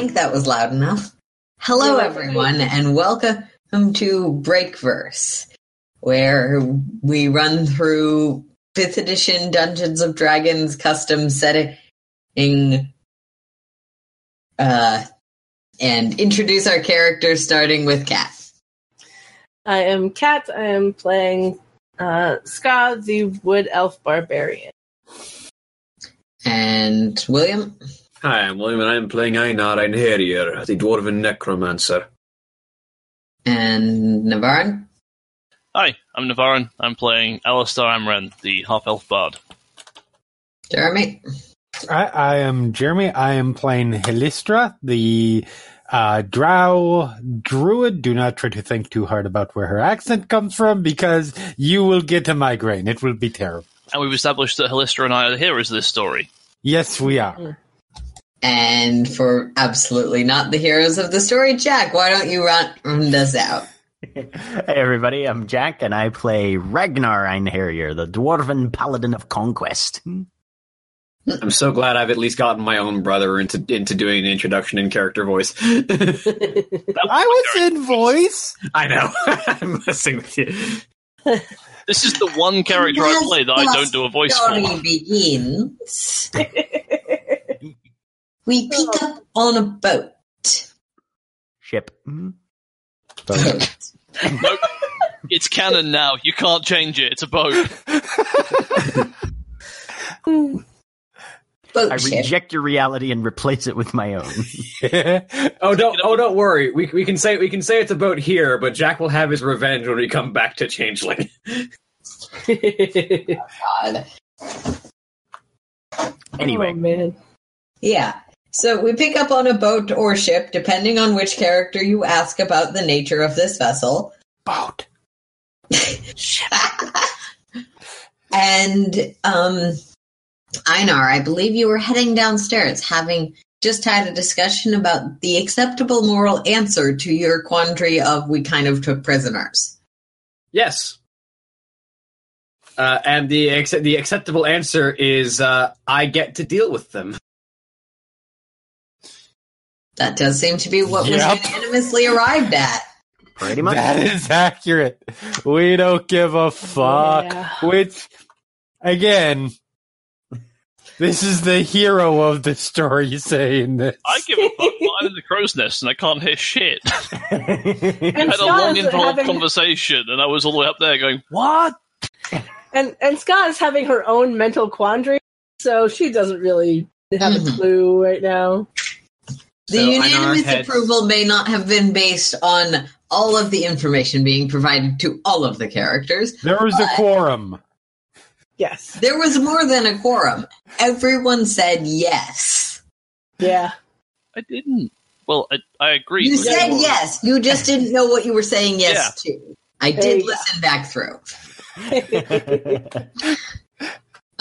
Think that was loud enough. Hello, everyone, and welcome to Breakverse, where we run through 5th edition Dungeons of Dragons custom setting uh, and introduce our characters, starting with Kat. I am Kat. I am playing uh, Sca', the Wood Elf Barbarian. And William. Hi, I'm William, and I'm playing Einar Einherjar, the Dwarven Necromancer. And Navarran. Hi, I'm Navarran. I'm playing Alastar Amren, the half elf bard. Jeremy. I, I am Jeremy. I am playing Halisstra, the uh, Drow druid. Do not try to think too hard about where her accent comes from because you will get a migraine. It will be terrible. And we've established that Halisstra and I are the heroes of this story. Yes, we are. And for absolutely not the heroes of the story, Jack, why don't you run, run us out? Hey everybody, I'm Jack and I play Ragnar Einherjar, the Dwarven Paladin of Conquest. I'm so glad I've at least gotten my own brother into into doing an introduction in character voice. I was in voice. I know. I'm messing with you. This is the one character I play that I don't do a voice story for. begins. We pick up on a boat. Ship. Hmm? Nope. It's canon now. You can't change it. It's a boat. boat I ship. reject your reality and replace it with my own. Oh don't oh don't worry. We we can say we can say it's about here, but Jack will have his revenge when we come back to Changeling. oh, God. Anyway, Oh, man. Yeah. So we pick up on a boat or ship, depending on which character you ask about the nature of this vessel. Boat. and um Einar, I believe you were heading downstairs, having just had a discussion about the acceptable moral answer to your quandary of we kind of took prisoners. Yes. Uh, and the accept- the acceptable answer is uh, I get to deal with them. That does seem to be what Yep. was unanimously arrived at. pretty much. That is accurate. We don't give a fuck. Yeah. Which, again, this is the hero of the story saying this. I give a fuck. I'm in the crow's nest and I can't hear shit. I had a long, involved having- conversation, and I was all the way up there going, "What?" And and Sca' is having her own mental quandary, so she doesn't really have Mhm. a clue right now. The So unanimous heads- approval may not have been based on all of the information being provided to all of the characters. There was a quorum. Yes. There was more than a quorum. Everyone said yes. Yeah. I didn't. Well, I, I agree. You but- said yes. You just didn't know what you were saying yes to. I There did you go. listen back through.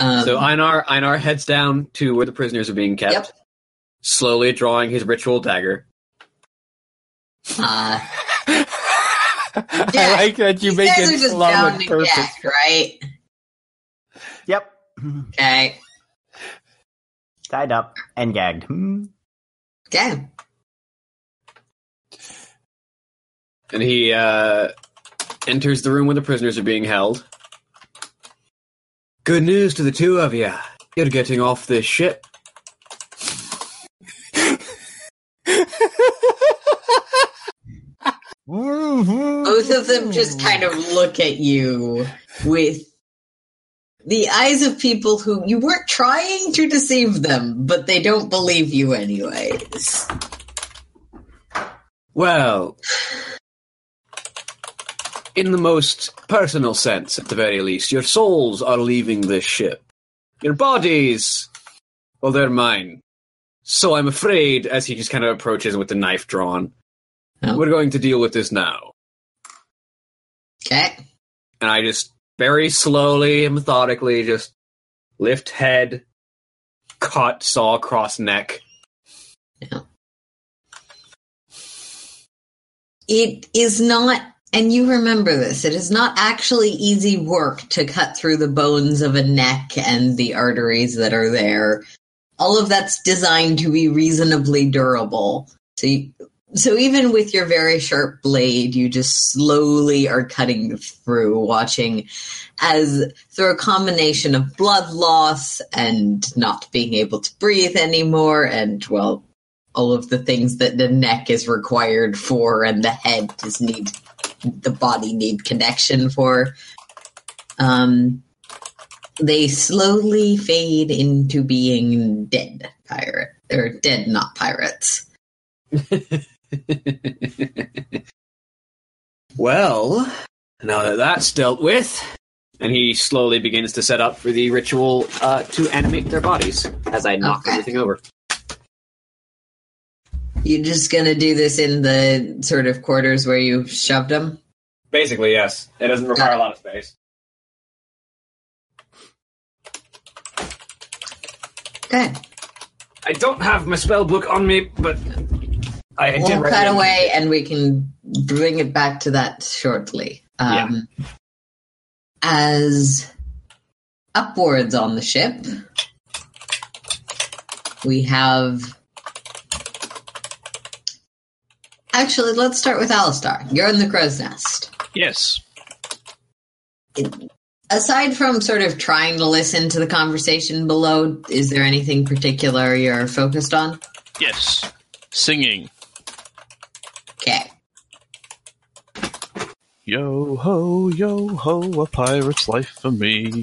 Um, So Einar Einar heads down to where the prisoners are being kept, Yep. Slowly drawing his ritual dagger. uh, I like that you these make it just slow and bound to purpose. Jack, right? yep. Okay. Tied up and gagged. Hmm. Okay. and he uh, enters the room where the prisoners are being held. Good news to the two of you. You're getting off this ship. Both of them hmm. just kind of look at you with the eyes of people who you weren't trying to deceive them, but they don't believe you anyways. Well, in the most personal sense, at the very least, your souls are leaving this ship. Your bodies, well, they're mine. So I'm afraid, as he just kind of approaches with the knife drawn, Oh. we're going to deal with this now. Okay. And I just very slowly and methodically just lift head, cut, saw across neck. It is not, and you remember this, it is not actually easy work to cut through the bones of a neck and the arteries that are there. All of that's designed to be reasonably durable. So, you, so even with your very sharp blade, you just slowly are cutting through, watching as through a combination of blood loss and not being able to breathe anymore, and well, all of the things that the neck is required for and the head does need the body need connection for um they slowly fade into being dead pirate or dead not pirates well, now that that's dealt with, and he slowly begins to set up for the ritual uh, to animate their bodies as I knock Okay. everything over. you're just gonna do this in the sort of quarters where you shoved them Basically, yes. It doesn't require a lot of space. okay I don't have my spell book on me, but I we'll write cut away and we can bring it back to that shortly. Um, As upwards on the ship, we have. Actually, let's start with Alastar. You're in the crow's nest. Yes. Aside from sort of trying to listen to the conversation below, is there anything particular you're focused on? Yes. Singing. Okay. Yo ho, yo ho, a pirate's life for me.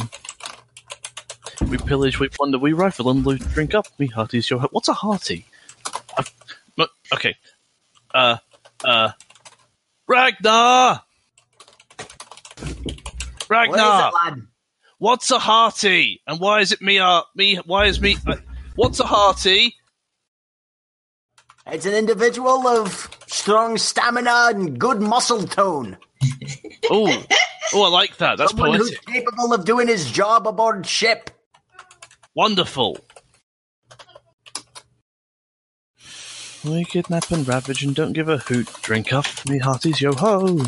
We pillage, we plunder, we rifle and loot. Drink up, me hearties, yo ho. What's a hearty? I've- okay. Uh, uh, Ragnar! What Ragnar! it? What's a hearty? And why is it me, uh, me, why is me, uh, what's a hearty? It's an individual of strong stamina and good muscle tone. Oh, oh, I like that. That's Someone poetic. who's capable of doing his job aboard ship. Wonderful. We kidnap and ravage and don't give a hoot. Drink up, me hearties, yo ho.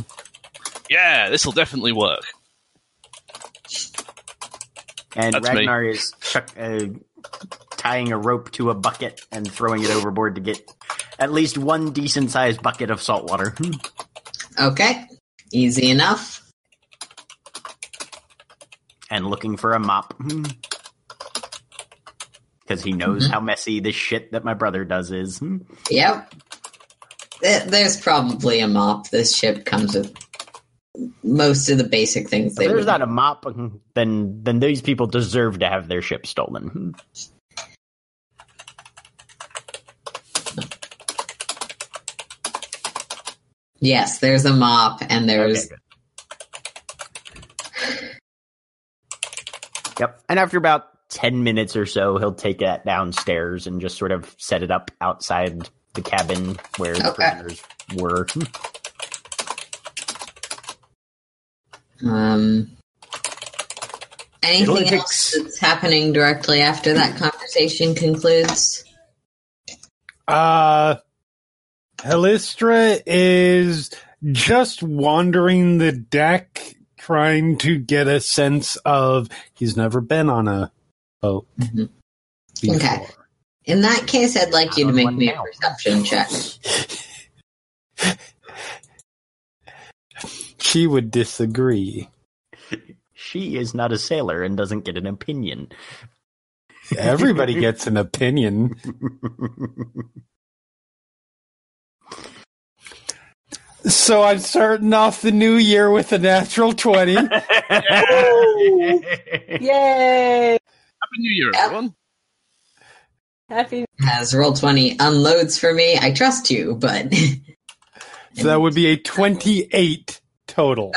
Yeah, this'll definitely work. And That's me. Ragnar is chuck, uh, tying a rope to a bucket and throwing it overboard to get at least one decent sized bucket of salt water. Okay. Easy enough. and looking for a mop. Hmm. Because he knows mm-hmm. how messy this shit that my brother does is. Hmm. Yep. There's probably a mop. This ship comes with most of the basic things If they there's would. not a mop, then then these people deserve to have their ship stolen. Hmm. Yes, there's a mop, and there's Okay. Yep. And after about 10 minutes or so, he'll take that downstairs and just sort of set it up outside the cabin where the Okay. prisoners were. um. Anything else takes- that's happening directly after that conversation concludes? Uh, Halisstra is just wandering the deck, trying to get a sense of. He's never been on a boat Mhm. before. Okay. In that case, I'd like you to make one me a perception check. she would disagree. She is not a sailor and doesn't get an opinion. Everybody gets an opinion. So I'm starting off the new year with a natural 20. Yay! Happy New Year, Yep. everyone. Happy. As Roll20 unloads for me, I trust you, but So that would be a 28 total.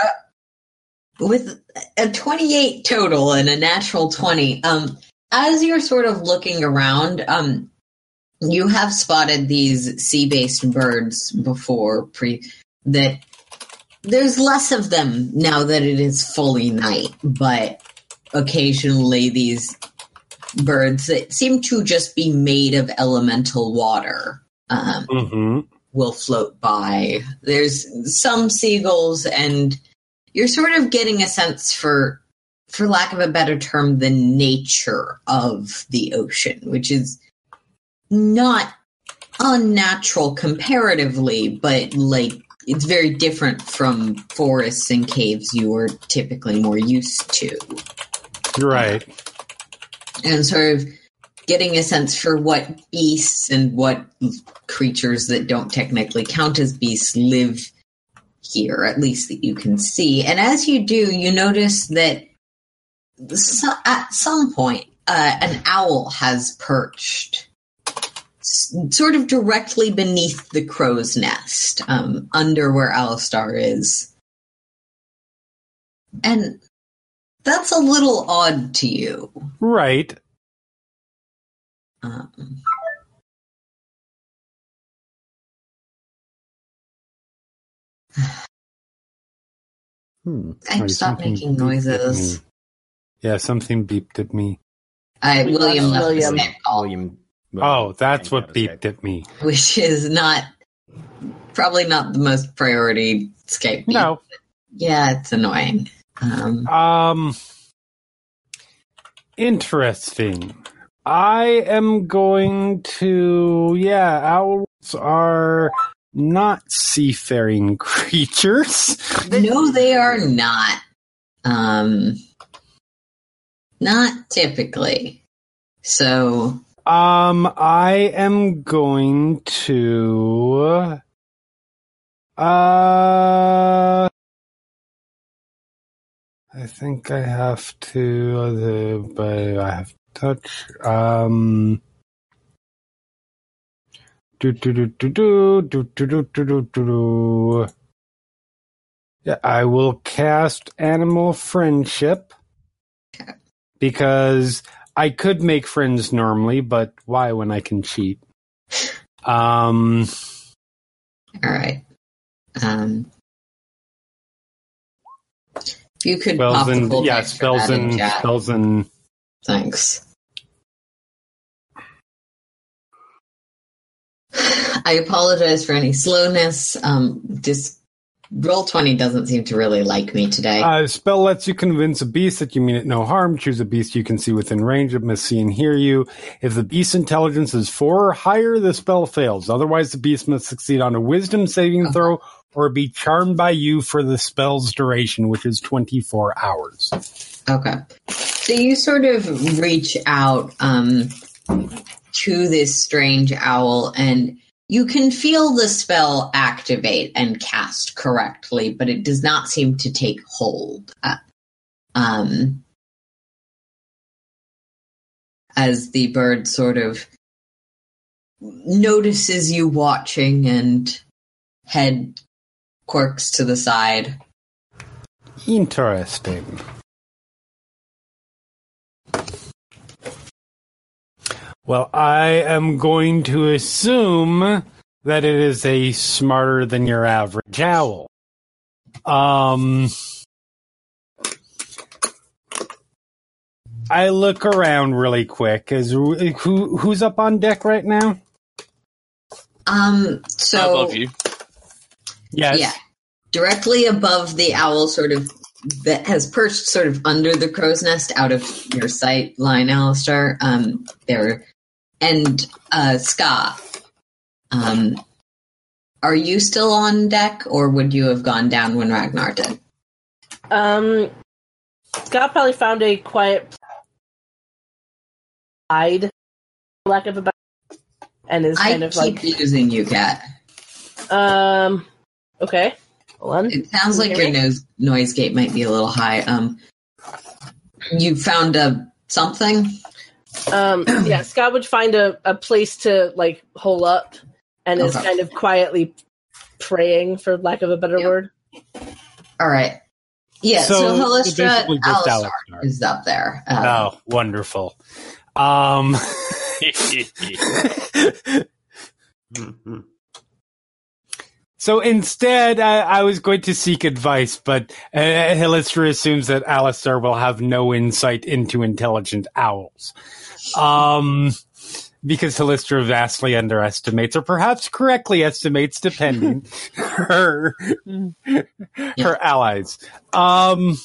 with a 28 total and a natural 20 um as you're sort of looking around um you have spotted these sea-based birds before pre that there's less of them now that it is fully night but occasionally these birds that seem to just be made of elemental water um, hmm will float by. There's some seagulls, and you're sort of getting a sense for, for lack of a better term, the nature of the ocean, which is not unnatural comparatively, but like it's very different from forests and caves you are typically more used to Right. and sort of getting a sense for what beasts and what creatures that don't technically count as beasts live here, at least that you can see. And as you do, you notice that so- at some point, uh, an owl has perched sort of directly beneath the crow's nest, um, under where Alastar is. And that's a little odd to you. Right. Um, Hmm. I Sorry, stop making noises. Yeah, something beeped at me. I, We William lost left William. the Skype call, William. Oh, that's what beeped at me. which is not probably not the most priority Skype. beep. No. yeah, it's annoying. Um, Um interesting. I am going to yeah, owls are not seafaring creatures. no, they are not. Um, not typically. So Um I am going to uh I think I have to uh, but I have to touch um do do do do do do do do do do do do yeah, I will cast animal friendship because I could make friends normally, but why when I can cheat? Um, all right. Um, if you could spells pop the and full yeah, spells and spells and Thanks. I apologize for any slowness. Um, just Roll20 doesn't seem to really like me today. uh, spell lets you convince a beast that you mean it no harm. Choose a beast you can see within range that must see and hear you. If the beast's intelligence is four or higher, the spell fails. Otherwise, the beast must succeed on a Wisdom saving Uh-huh. throw or be charmed by you for the spell's duration, which is twenty four hours. Okay. So you sort of reach out um, to this strange owl, and you can feel the spell activate and cast correctly, but it does not seem to take hold. Uh, um, as the bird sort of notices you watching and head quirks to the side. Interesting. Well, I am going to assume that it is a smarter than your average owl. Um, I look around really quick. Is who who's up on deck right now? Um, so Above you. Yes. Yeah. Directly above the owl, sort of that has perched sort of under the crow's nest out of your sight line, Alastar. Um, there and uh, Sca'. Um, are you still on deck, or would you have gone down when Ragnar did? Um, Sca' probably found a quiet hide, lack of a better, and is I kind of keep like, using you, Kat. um, okay, hold on. It sounds like your nose noise gate might be a little high. Um, you found a something. Um, yeah, Sca' would find a, a place to like hole up, and is kind of quietly praying, for lack of a better Yeah. word. All right. Yeah. So, So, Halisstra Alastar Alastar. is up there. Um, Oh, wonderful. Um, so instead, I, I was going to seek advice, but uh, Halisstra assumes that Alastar will have no insight into intelligent owls. Um, because Halisstra vastly underestimates, or perhaps correctly estimates, depending, her her allies. Um,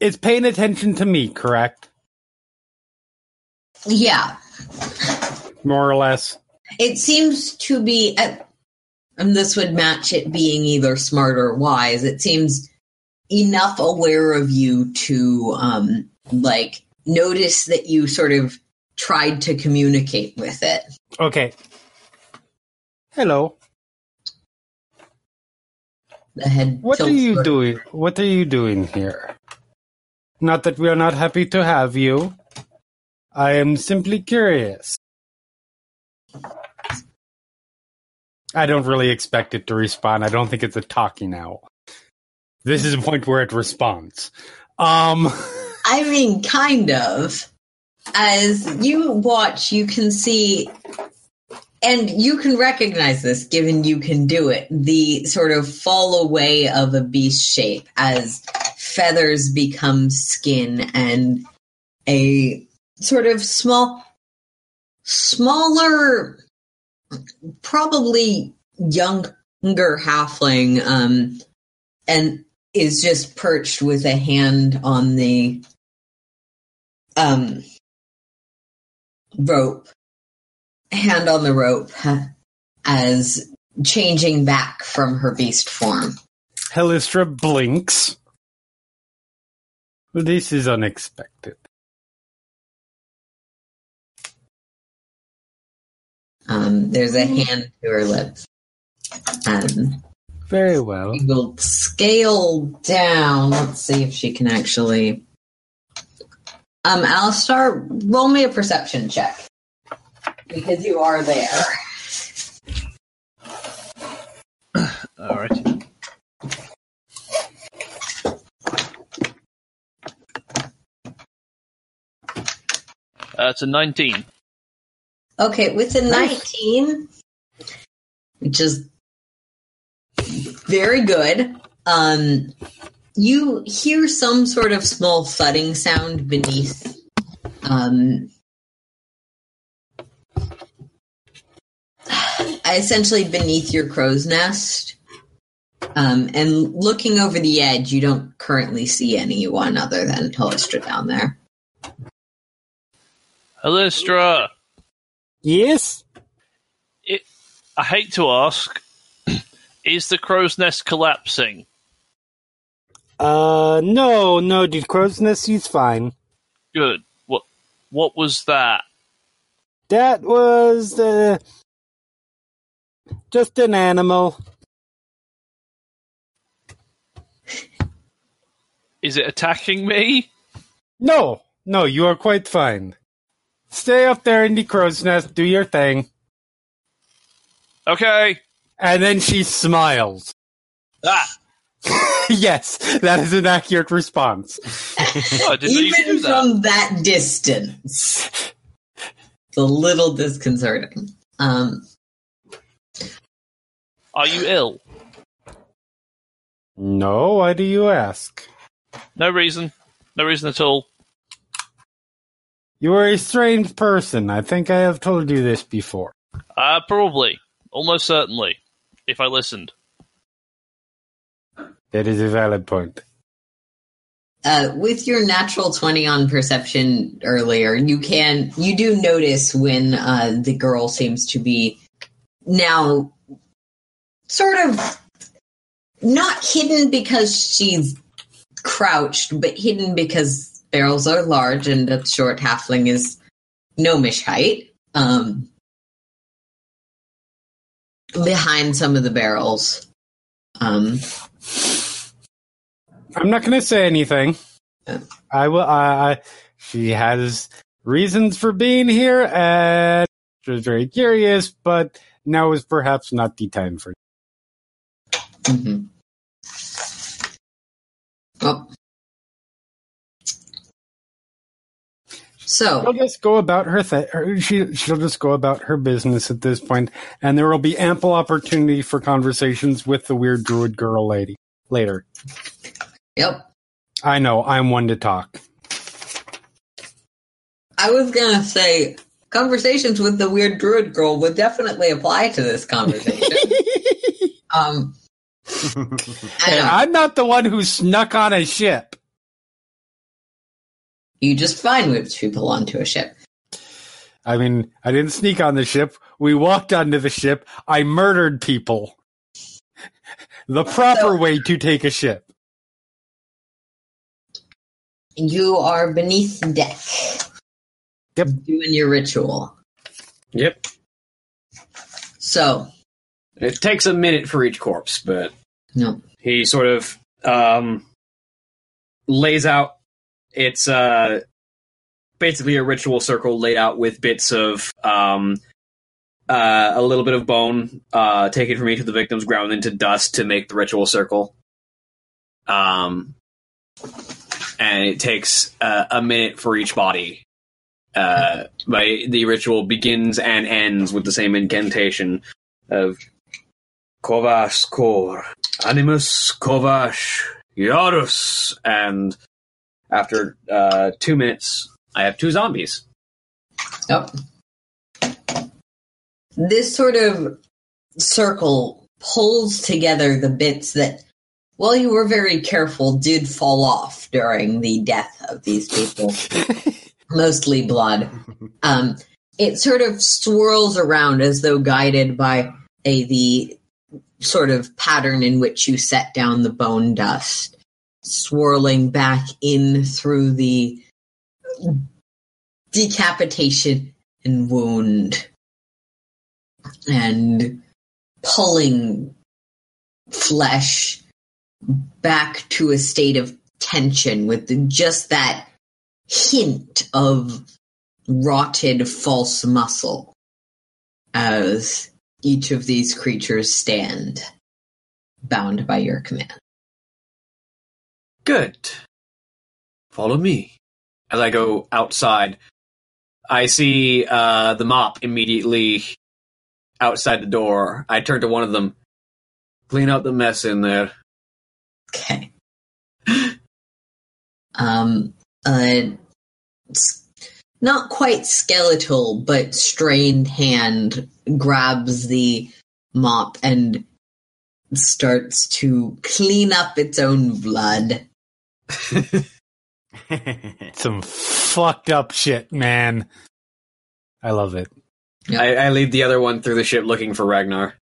it's paying attention to me, correct? yeah. More or less. It seems to be, and this would match it being either smart or wise. It seems enough aware of you to, um, like, notice that you sort of tried to communicate with it. Okay. Hello. The head. What are you toward- doing? What are you doing here? Not that we are not happy to have you. I am simply curious. I don't really expect it to respond. I don't think it's a talking owl. This is a point where it responds. Um, I mean, kind of. As you watch, you can see, and you can recognize this given you can do it, the sort of fall away of a beast shape as feathers become skin and a sort of small, smaller, probably younger halfling, um, and is just perched with a hand on the um rope hand on the rope as changing back from her beast form Halisstra blinks. This is unexpected. um there's a hand to her lips um Very well. we will scale down let's see if she can actually um Alastar, roll me a perception check because you are there Alright. Uh, it's a 19. Okay, with a 19, which is very good, um, you hear some sort of small thudding sound beneath. Um, essentially beneath your crow's nest. Um, and looking over the edge, you don't currently see anyone other than Halisstra down there. Halisstra! Yes? I hate to ask, is the crow's nest collapsing? Uh, no, no, the crow's nest is fine. Good. What what was that? That was, uh, just an animal. Is it attacking me? No, no, you are quite fine. Stay up there in the crow's nest, do your thing. Okay. And then she smiles. Ah! yes, that is an accurate response. Oh, I didn't know you could Even that. from that distance, it's a little disconcerting. Um, Are you ill? No, why do you ask? No reason. No reason at all. You are a strange person. I think I have told you this before. Uh, probably. Almost certainly. If I listened. That is a valid point. uh, with your natural 20 on perception earlier, you can, you do notice when uh, the girl seems to be now sort of not hidden because she's crouched, but hidden because barrels are large and a short halfling is gnomish height. Um, behind some of the barrels. Um, I'm not going to say anything. I will. I, I, she has reasons for being here, and she was very curious, but now is perhaps not the time for. mhm. Oh. So, She'll just go about her thing. She she'll just go about her business at this point, and there will be ample opportunity for conversations with the weird druid girl lady later. yep. I know I'm one to talk. I was gonna say conversations with the weird druid girl would definitely apply to this conversation. um, And. I'm not the one who snuck on a ship. You just fine whipped people onto a ship. I mean, I didn't sneak on the ship. We walked onto the ship. I murdered people. The proper So- way to take a ship. You are beneath deck. Yep. Doing your ritual. Yep. So, It takes a minute for each corpse, but no. he sort of um, lays out it's uh, basically a ritual circle laid out with bits of um, uh, a little bit of bone uh, taken from each of the victims ground into dust to make the ritual circle um, and it takes uh, a minute for each body uh, but the ritual begins and ends with the same incantation of Kovash Kor, Animus Kovash Yarus. And after uh, two minutes, I have two zombies. Yep. This sort of circle pulls together the bits that, well, you were very careful, did fall off during the death of these people, mostly blood. Um, it sort of swirls around as though guided by a the sort of pattern in which you set down the bone dust, swirling back in through the decapitation and wound and pulling flesh back to a state of tension with just that hint of rotted false muscle as each of these creatures stand bound by your command. Good. Follow me. As I go outside, I see uh, the mop immediately outside the door. I turn to one of them. Clean out the mess in there. Okay. Um, s- not quite skeletal, but strained hand grabs the mop and starts to clean up its own blood. Some fucked up shit, man. I love it. I, I lead the other one through the ship looking for Ragnar.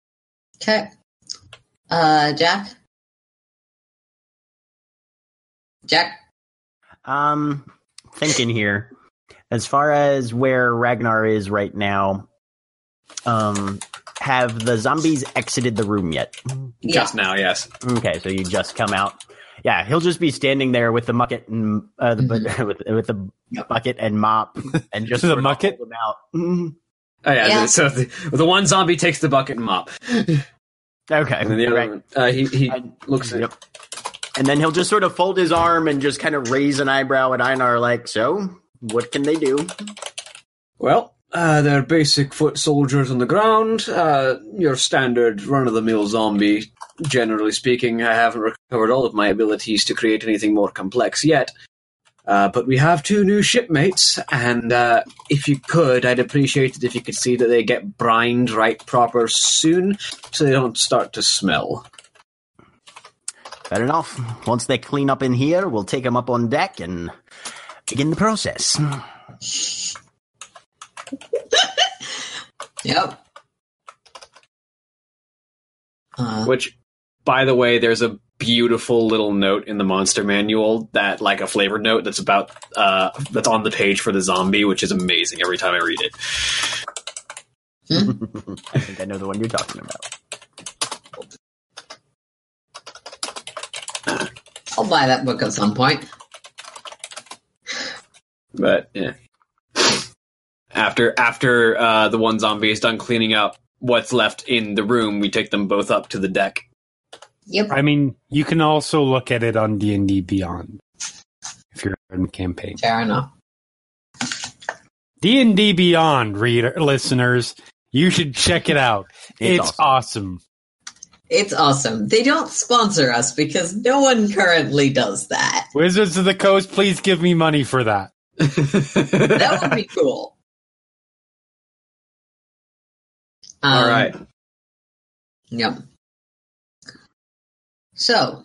Okay. Uh, Jack? Jack? Um, thinking here. As far as where Ragnar is right now, um, have the zombies exited the room yet? Just now, yes. Okay, so you just come out. Yeah, he'll just be standing there with the bucket and uh, the, bu- with with the bucket and mop and just The sort of bucket? hold them out. Mhm. Oh yeah. Yeah. So the, the one zombie takes the bucket and mop, Okay, and then the other right. one, uh, he he I- looks at Yep. And then he'll just sort of fold his arm and just kind of raise an eyebrow at Einar, like, "So, what can they do?" Well, uh, they're basic foot soldiers on the ground. Uh, your standard run-of-the-mill zombie. Generally speaking, I haven't recovered all of my abilities to create anything more complex yet. Uh, but we have two new shipmates, and uh, if you could, I'd appreciate it if you could see that they get brined right proper soon, so they don't start to smell. Fair enough. Once they clean up in here, we'll take them up on deck and begin the process. Yep. Uh, Which, by the way, there's a beautiful little note in the monster manual that, like a flavored note, that's about uh, that's on the page for the zombie, which is amazing every time I read it. I think I know the one you're talking about. I'll buy that book at some point. But yeah, after after uh, the one zombie is done cleaning up what's left in the room, we take them both up to the deck. Yep. I mean, you can also look at it on D and D Beyond if you're in the campaign. Fair enough. D and D Beyond, reader listeners, you should check it out. It's It's, awesome. It's awesome. They don't sponsor us because no one currently does that. Wizards of the Coast, please give me money for that. That would be cool. All Um, right. Yep. So,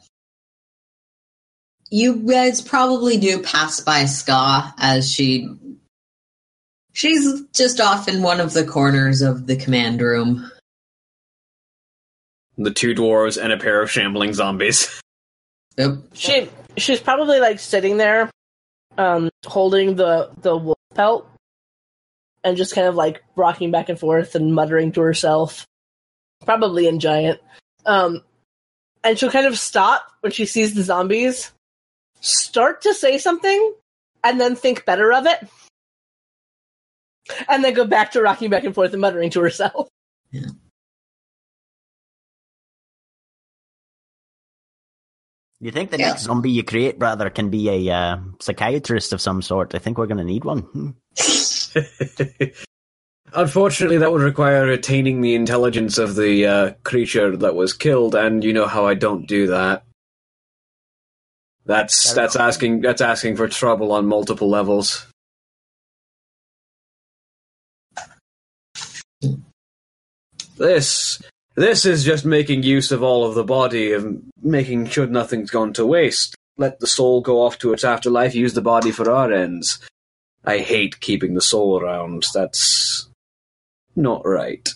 you guys probably do pass by Sca' as she. She's just off in one of the corners of the command room. The two dwarves and a pair of shambling zombies. Yep. She she's probably like sitting there, um, holding the the wolf pelt, and just kind of like rocking back and forth and muttering to herself, probably in giant. Um, and she'll kind of stop when she sees the zombies, start to say something, and then think better of it, and then go back to rocking back and forth and muttering to herself. Yeah. You think the Yeah. next zombie you create, brother, can be a uh, psychiatrist of some sort? I think we're going to need one. Unfortunately, that would require attaining the intelligence of the uh, creature that was killed, and you know how I don't do that. That's Fair that's asking that's asking for trouble on multiple levels. This this is just making use of all of the body and making sure nothing's gone to waste. Let the soul go off to its afterlife. Use the body for our ends. I hate keeping the soul around. That's not right.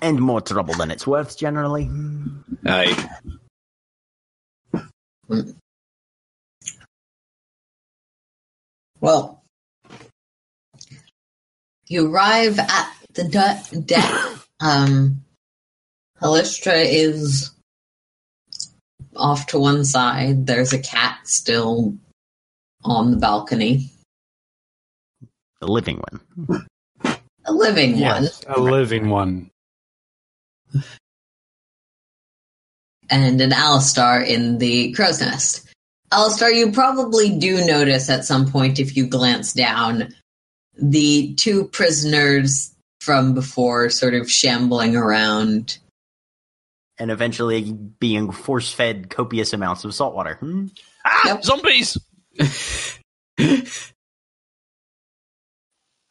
And more trouble than it's worth, generally. Aye. Well, you arrive at the de- deck. Um, Halisstra is off to one side. There's a cat still on the balcony, The living one. A living Yes, a living one. one, and an Alastar in the crow's nest. Alastar, you probably do notice at some point if you glance down the two prisoners from before sort of shambling around. And eventually being force fed copious amounts of salt water. Hmm? Ah, Yep. zombies!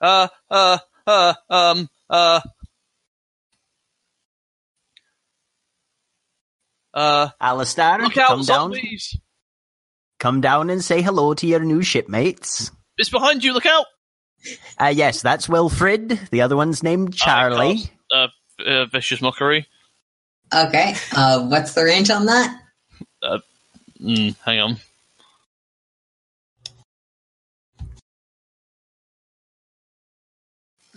Uh, uh, uh, um, uh. Uh, Alastar, look out, come down. zombies! Come down and say hello to your new shipmates. It's behind you, look out! Uh, yes, that's Wilfred. The other one's named Charlie. cast, Uh, uh, vicious mockery. Okay, uh, what's the range on that? Mm, hang on.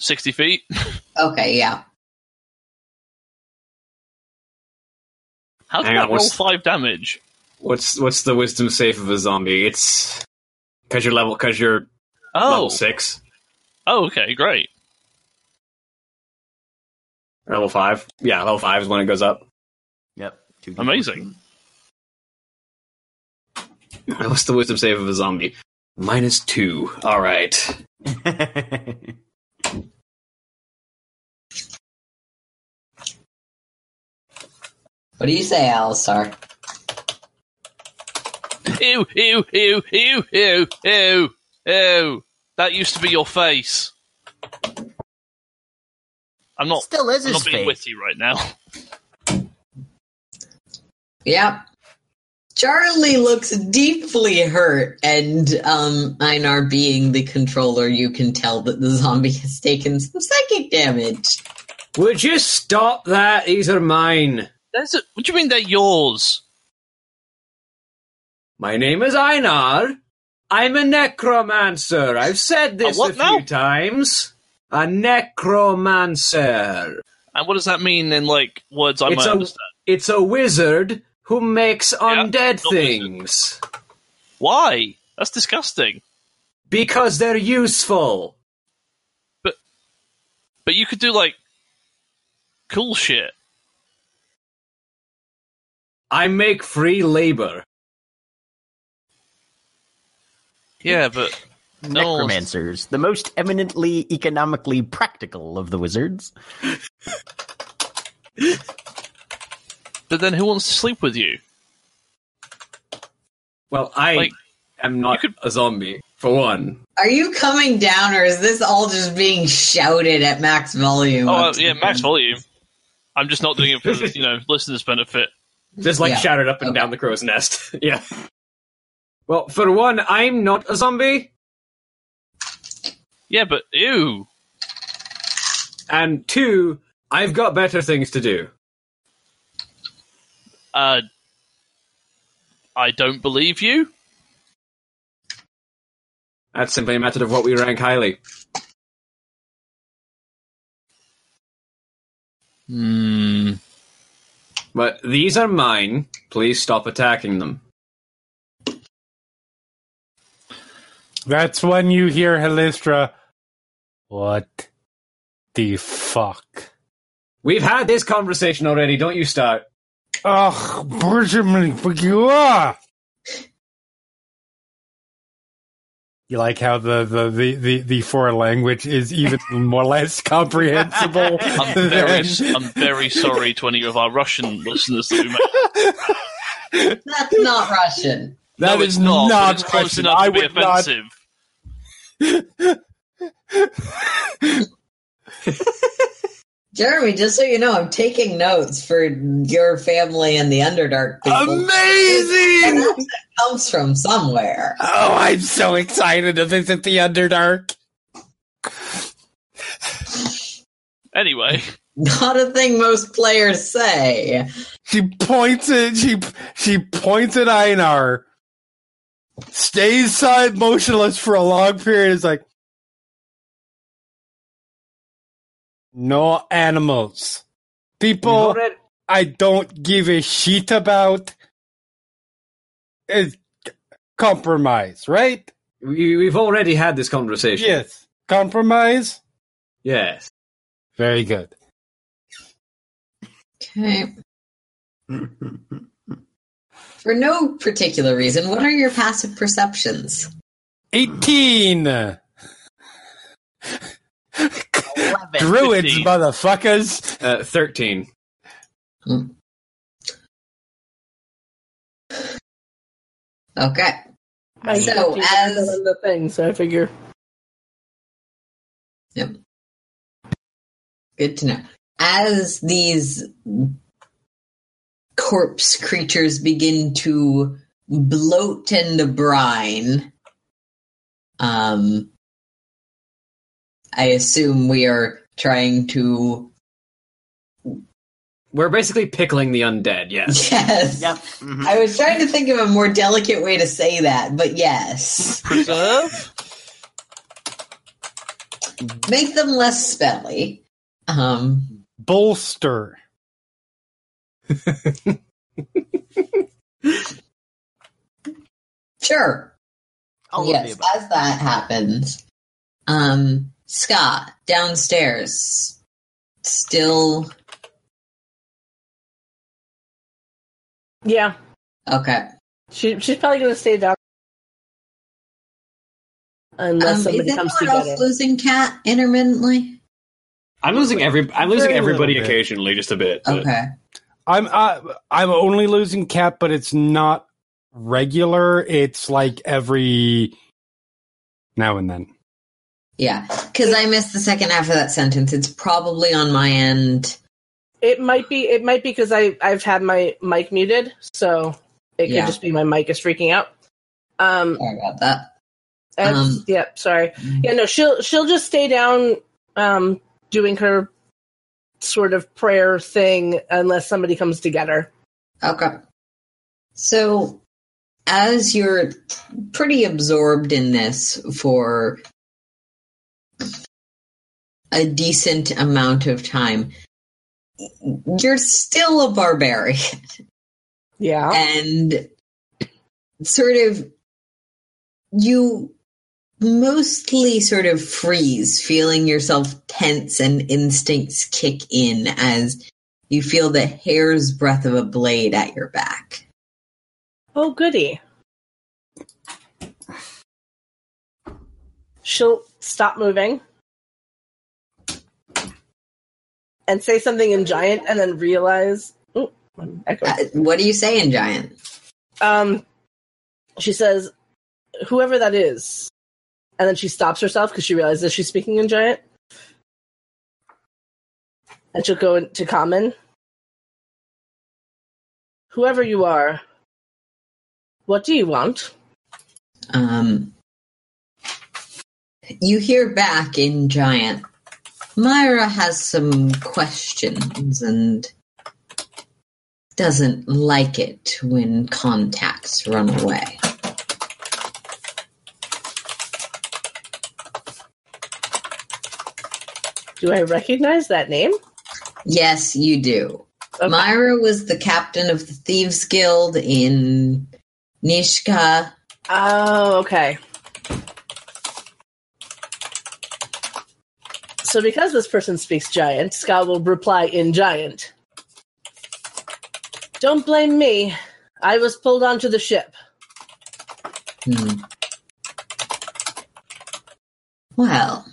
Sixty feet. Okay, yeah. How did Hang that on, roll what's- five damage? What's what's the wisdom save of a zombie? It's because you're level because you're Oh, level six, oh, okay, great. or level five. Yeah, level five is when it goes up. Yep. two Amazing. What's the wisdom save of a zombie? Minus two. All right. What do you say, Alastar? Ew, ew, ew, ew, ew, ew, ew. That used to be your face. I'm not. Still is I'm his not being face. witty right now. Yep. Charlie looks deeply hurt, and um, Einar, being the controller, you can tell that the zombie has taken some psychic damage. Would you stop that? These are mine. There's a, what do you mean they're yours? My name is Einar. I'm a necromancer. I've said this A a now? few times. A necromancer. And what does that mean in like words I It's might a- understand? It's a wizard who makes undead not wizard. things Why? That's disgusting. because they're useful. But but you could do like cool shit. I make free labor. Yeah, but no Necromancers, the most eminently economically practical of the wizards. But then who wants to sleep with you? Well, I Like, am not could- a zombie, for one. Are you coming down, or is this all just being shouted at max volume? Oh uh, yeah, max volume. I'm just not doing it for you know listeners' benefit. Just like Yeah. shouted up and Okay. down the crow's nest. yeah. Well, for one, I'm not a zombie, Yeah, but ew. and two, I've got better things to do. Uh, I don't believe you. That's simply a matter of what we rank highly. Hmm. But these are mine. Please stop attacking them. That's when you hear Halisstra. What the fuck? We've had this conversation already. Don't you start. Ugh, Benjamin, fuck you are. You like how the, the, the, the, the foreign language is even more less comprehensible I'm very, I'm very sorry to any of our Russian listeners that we. That's not Russian. That no, is it's not. not it's close Russian. enough I to be would not- offensive. Jeremy, just so you know, I'm taking notes for your family and the Underdark people. Amazing! That comes from somewhere. Oh, I'm so excited to visit the Underdark. Anyway, Not a thing most players say. She points at she she points at Einar, stays side motionless for a long period. Is like, no animals, people. I don't give a shit about. It's compromise, right? we, we've already had this conversation. Yes, compromise. Yes. Very good. Okay. For no particular reason, what are your passive perceptions? Eighteen. Druids, 15. motherfuckers. Uh, 13. Okay. I So, as- the thing, so I figure Yep. Good to know. As these corpse creatures begin to bloat in the brine, um, I assume we are trying to. We're basically pickling the undead, yes. Yes. Yep. mhm. I was trying to think of a more delicate way to say that, but yes. preserve. Make them less spelly. Um, Bolster. sure. All yes, as that happens, um, Sca' downstairs, still yeah, okay. she she's probably gonna stay down unless Um, is somebody anyone comes to else get her. losing Kat intermittently? I'm losing every. I'm losing Very everybody occasionally, just a bit. but- Okay, I'm uh, I'm only losing Kat, but it's not regular. It's like every now and then. Yeah, because I missed the second half of that sentence. It's probably on my end. It might be. It might be because I I've had my mic muted. So It Yeah. could just be my mic is freaking out. Um, Sorry about that. Um, yeah, sorry. Yeah, no, she'll she'll just stay down, um, doing her sort of prayer thing unless somebody comes to get her. Okay. So, as you're pretty absorbed in this for a decent amount of time, you're still a barbarian. Yeah. and sort of you mostly sort of freeze, feeling yourself tense and instincts kick in as you feel the hair's breadth of a blade at your back. Oh, goody. She'll stop moving and say something in giant, and then realize. Oh. Uh, what do you say in giant? Um, she says, "Whoever that is," and then she stops herself because she realizes she's speaking in giant, and she'll go into common. Whoever you are, what do you want? Um, you hear back in giant. Myra has some questions and doesn't like it when contacts run away. Do I recognize that name? Yes, you do. Okay. Myra was the captain of the Thieves Guild in Nishka. Oh, okay. So, because this person speaks giant, Sca' will reply in giant. Don't blame me. I was pulled onto the ship. Hmm. Well,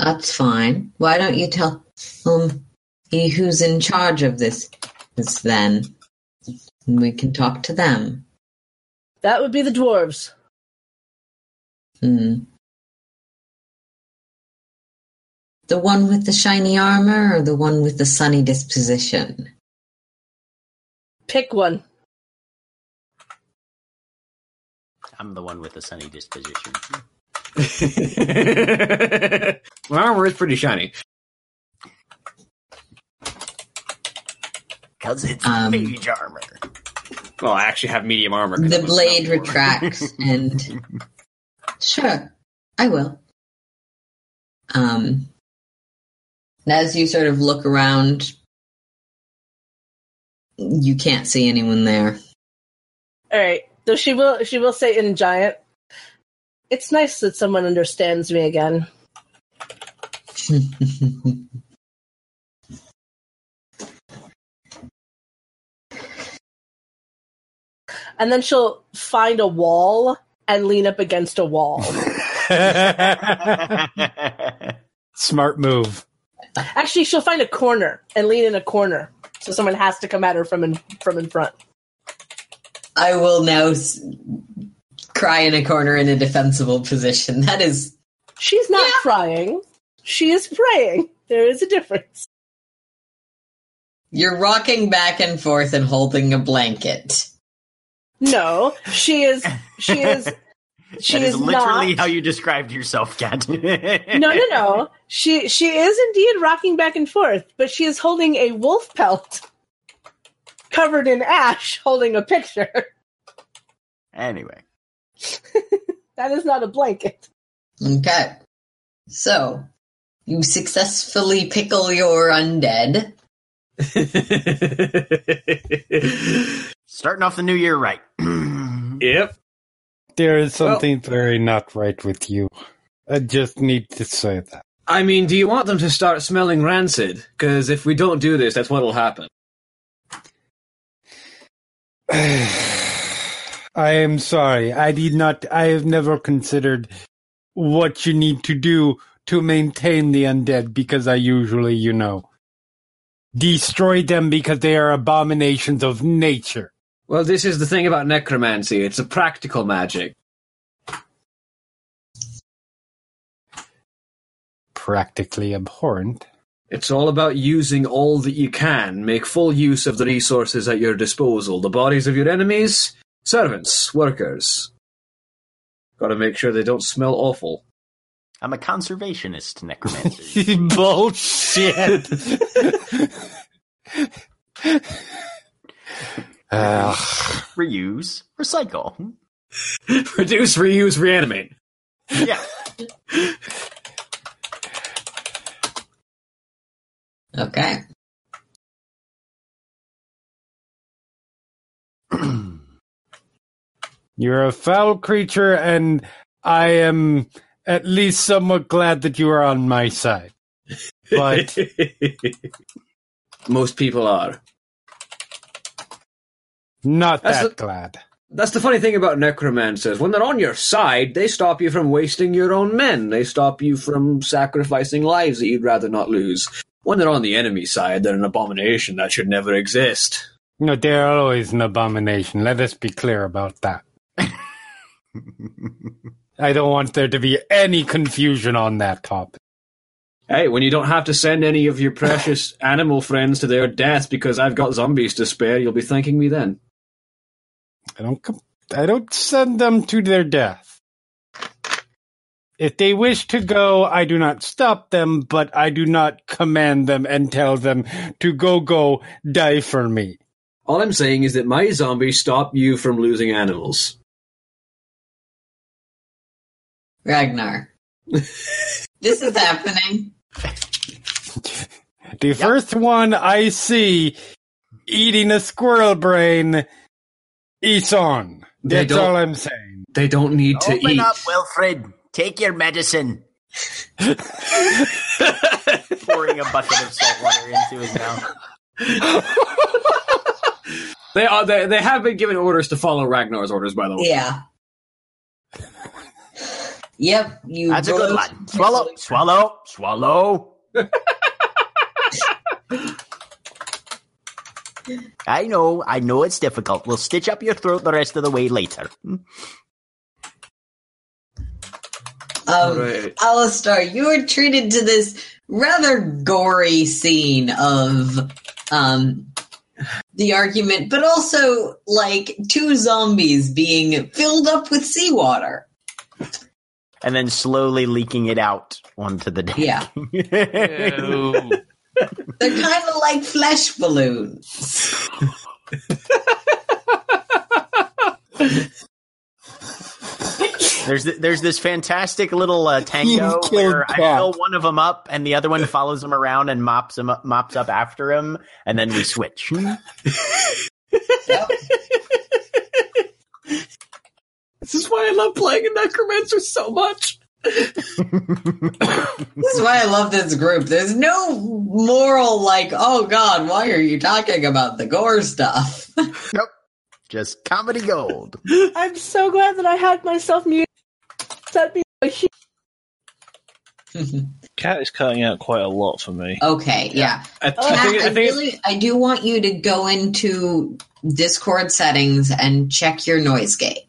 that's fine. Why don't you tell um he who's in charge of this this then? We can talk to them. That would be the dwarves. Hmm. The one with the shiny armor or the one with the sunny disposition? Pick one. I'm the one with the sunny disposition. My armor is pretty shiny. Because it's Um, mage armor. Well, I actually have medium armor. The blade retracts and sure, I will. Um, and as you sort of look around, you can't see anyone there. All right. So she will. She will say in giant. It's nice that someone understands me again. And then she'll find a wall and lean up against a wall. Smart move. Actually, she'll find a corner and lean in a corner, so someone has to come at her from in from in front. I will now s- cry in a corner in a defensible position. That is She's not crying; she is praying. There is a difference. you're rocking back and forth and holding a blanket. No, she is. She is. She that is, is literally not. how you described yourself, Kat. no, no, no. She she is indeed rocking back and forth, but she is holding a wolf pelt covered in ash, holding a picture. Anyway, That is not a blanket. Okay. So, you successfully pickle your undead. starting off the new year right. yep. There is something very not right with you. I just need to say that. I mean, do you want them to start smelling rancid? Because if we don't do this, that's what'll happen. I am sorry. I did not. I have never considered what you need to do to maintain the undead because I usually, you know, destroy them because they are abominations of nature. Well, this is the thing about necromancy. It's a practical magic. Practically abhorrent. It's all about using all that you can. Make full use of the resources at your disposal. The bodies of your enemies, servants, workers. Got to make sure they don't smell awful. I'm a conservationist necromancer. Bullshit. Ugh. Reuse, recycle. Reduce, reuse, reanimate. Yeah. Okay. You're a foul creature, and I am at least somewhat glad that you are on my side. But Most people are. Not That's that the- glad. That's the funny thing about necromancers. When they're on your side, they stop you from wasting your own men. They stop you from sacrificing lives that you'd rather not lose. When they're on the enemy side, they're an abomination that should never exist. No, they're always an abomination. Let us be clear about that. I don't want there to be any confusion on that topic. Hey, when you don't have to send any of your precious animal friends to their death because I've got zombies to spare, you'll be thanking me then. I don't. Com- I don't send them to their death. If they wish to go, I do not stop them, but I do not command them and tell them to go, go, die for me. All I'm saying is that my zombies stop you from losing animals. Ragnar. this is happening. The first one I see eating a squirrel brain, eats on. They That's all I'm saying. They don't need to eat. Open up, Wilfred. Take your medicine. Pouring a bucket of salt water into his mouth. they are. They, they have been given orders to follow Ragnar's orders, by the way. Yeah. Yep, you. That's a good blow- one. Swallow, swallow, swallow. I know, I know it's difficult. We'll stitch up your throat the rest of the way later. Um, Right. Alastar, you were treated to this rather gory scene of um, the argument, but also like two zombies being filled up with seawater. And then slowly leaking it out onto the deck. Yeah, they're kind of like flesh balloons. There's th- there's this fantastic little uh, tango You killed where I fill one of them up and the other one follows him around and mops him up, mops up after him, and then we switch. Yep. This is why I love playing a necromancer so much. This is why I love this group. There's no moral, like, oh God, why are you talking about the gore stuff? Nope. Just comedy gold. I'm so glad that I had myself muted. That'd be a huge. Kat is cutting out quite a lot for me. okay, yeah. I, oh, I Kat, think, I, I really, I do want you to go into Discord settings and check your noise gate.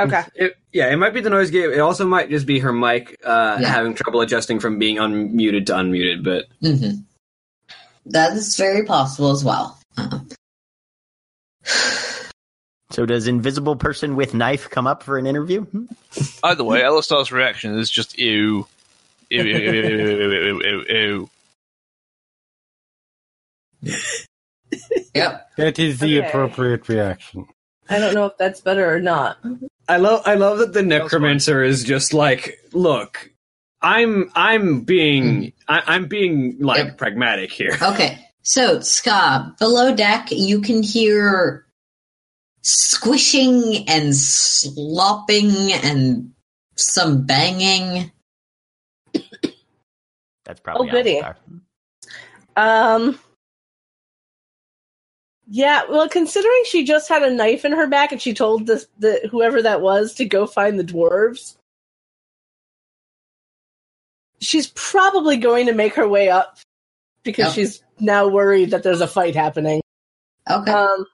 Okay. It, yeah, it might be the noise gate. It also might just be her mic uh, yeah. having trouble adjusting from being unmuted to unmuted. But mm-hmm. that is very possible as well. So does invisible person with knife come up for an interview? Either way, Alastar's reaction is just ew. Ew, ew, ew, ew, ew, ew, ew. Yep. That is the okay. appropriate reaction. I don't know if that's better or not. I love I love that the necromancer is just like, look, I'm I'm being I, I'm being like Yep. pragmatic here. Okay. So, Sca', below deck, you can hear squishing and slopping and some banging. That's probably Oh, goody. Um. Yeah, well, considering she just had a knife in her back and she told this the whoever that was to go find the dwarves, she's probably going to make her way up because Yep. she's now worried that there's a fight happening. Okay. Um,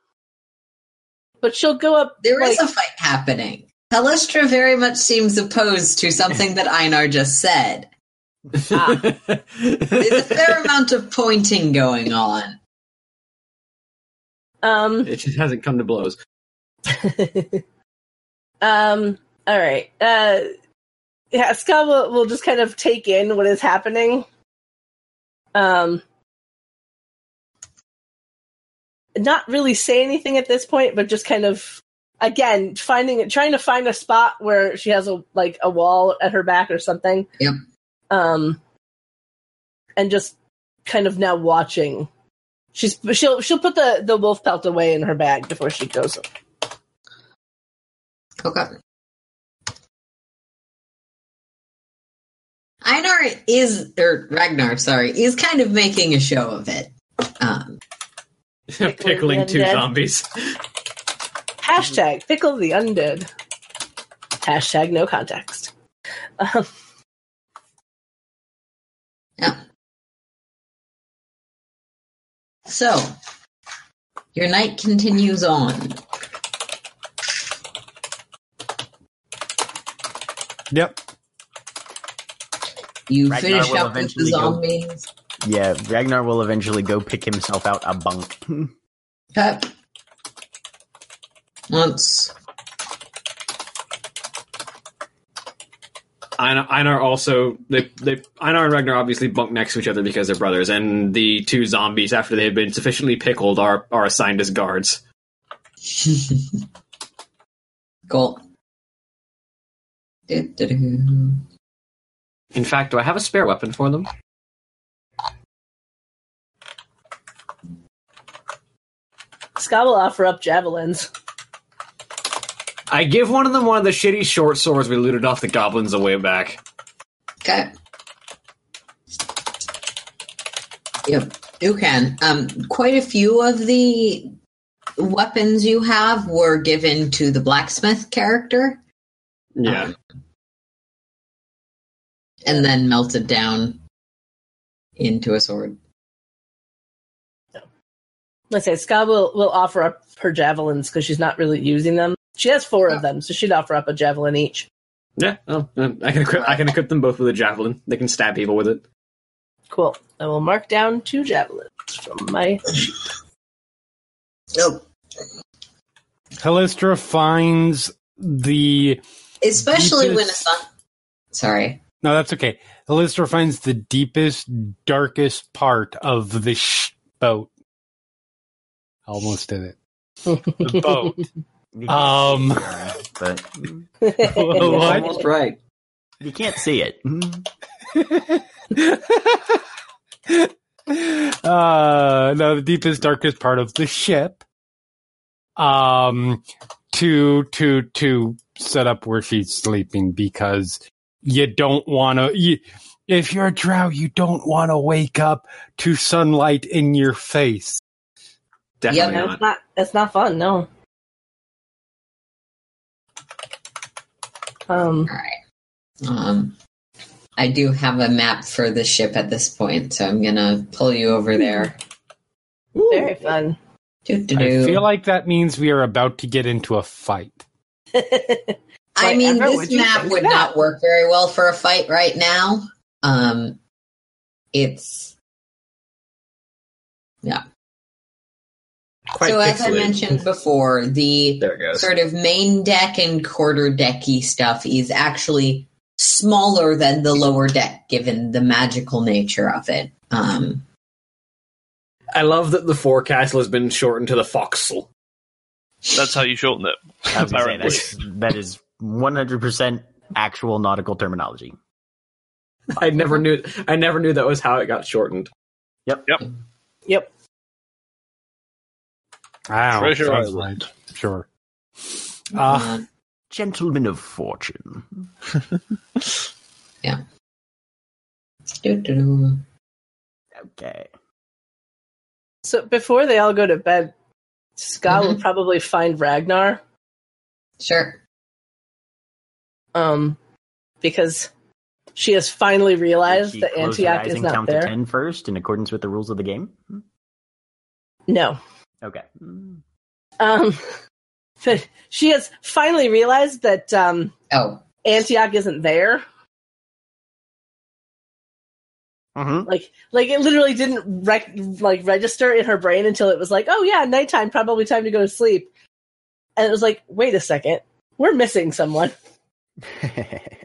but she'll go up. There is like, a fight happening. Halisstra very much seems opposed to something that Einar just said. Ah, there's a fair amount of pointing going on. Um, it just hasn't come to blows. um, all right. Uh, yeah, Sca' will, will just kind of take in what is happening. Um, not really say anything at this point, but just kind of again finding trying to find a spot where she has a like a wall at her back or something. Yep. Um, and just kind of now watching. She's she'll she'll put the the wolf pelt away in her bag before she goes. Okay. Einar is, or Ragnar, sorry, is kind of making a show of it. Um, Pickling two undead. zombies. Hashtag pickle the undead. Hashtag no context. Um, So, your night continues on. Yep. You Ragnar finish will up with the eventually go- zombies. Yeah, Ragnar will eventually go pick himself out a bunk. Okay. Once. Einar, Einar also they they Einar and Ragnar obviously bunk next to each other because they're brothers, and the two zombies after they have been sufficiently pickled are are assigned as guards. Cool. In fact, do I have a spare weapon for them? Sca' will offer up javelins. I give one of them one of the shitty short swords we looted off the goblins a way back. Okay. Yep, you can. Um, quite a few of the weapons you have were given to the blacksmith character Yeah. Um, and then melted down into a sword. Let's say Sca' will, will offer up her javelins because she's not really using them. She has four of them, so she'd offer up a javelin each. Yeah, well, uh, I can equip. I can equip them both with a javelin. They can stab people with it. Cool. I will mark down two javelins from my. Nope. Halisstra finds the especially when a Deepest- Sorry. no, that's okay. Halisstra finds the deepest, darkest part of the sh- boat. Almost did it. The boat. You can't Um, see it, but What? Almost right. you can't see it. uh, no, the deepest, darkest part of the ship. Um, to to to set up where she's sleeping because you don't want to. You, if you're a drow, you don't want to wake up to sunlight in your face. Definitely Yep. No, not. it's not. It's not fun. No. Um. All right. Um, I do have a map for the ship at this point, so I'm gonna pull you over there. Very fun. I Doo-doo-doo. feel like that means we are about to get into a fight. I mean, Whatever, this would map would that? not work very well for a fight right now. Um, it's yeah. Quite so as I mentioned before, the There it goes. sort of main deck and quarter decky stuff is actually smaller than the lower deck, given the magical nature of it. Um, I love that the forecastle has been shortened to the fo'c'sle. That's how you shorten it. I say, Apparently. that's, that is 100% actual nautical terminology. I never knew. I never knew that was how it got shortened. Yep. Yep. Yep. Ow, Treasure Island. right. Sure. Uh, uh, Gentleman of fortune. yeah. Doo-doo. Okay. So before they all go to bed, Sca' will probably find Ragnar. Sure. Um, because she has finally realized that close her Antioch eyes is and not count to there. 10 first in accordance with the rules of the game? No. Okay. Um, but she has finally realized that um, Oh, Antioch isn't there. Mhm. Like, like it literally didn't rec- like register in her brain until it was like, oh yeah, nighttime, probably time to go to sleep. And it was like, wait a second, we're missing someone.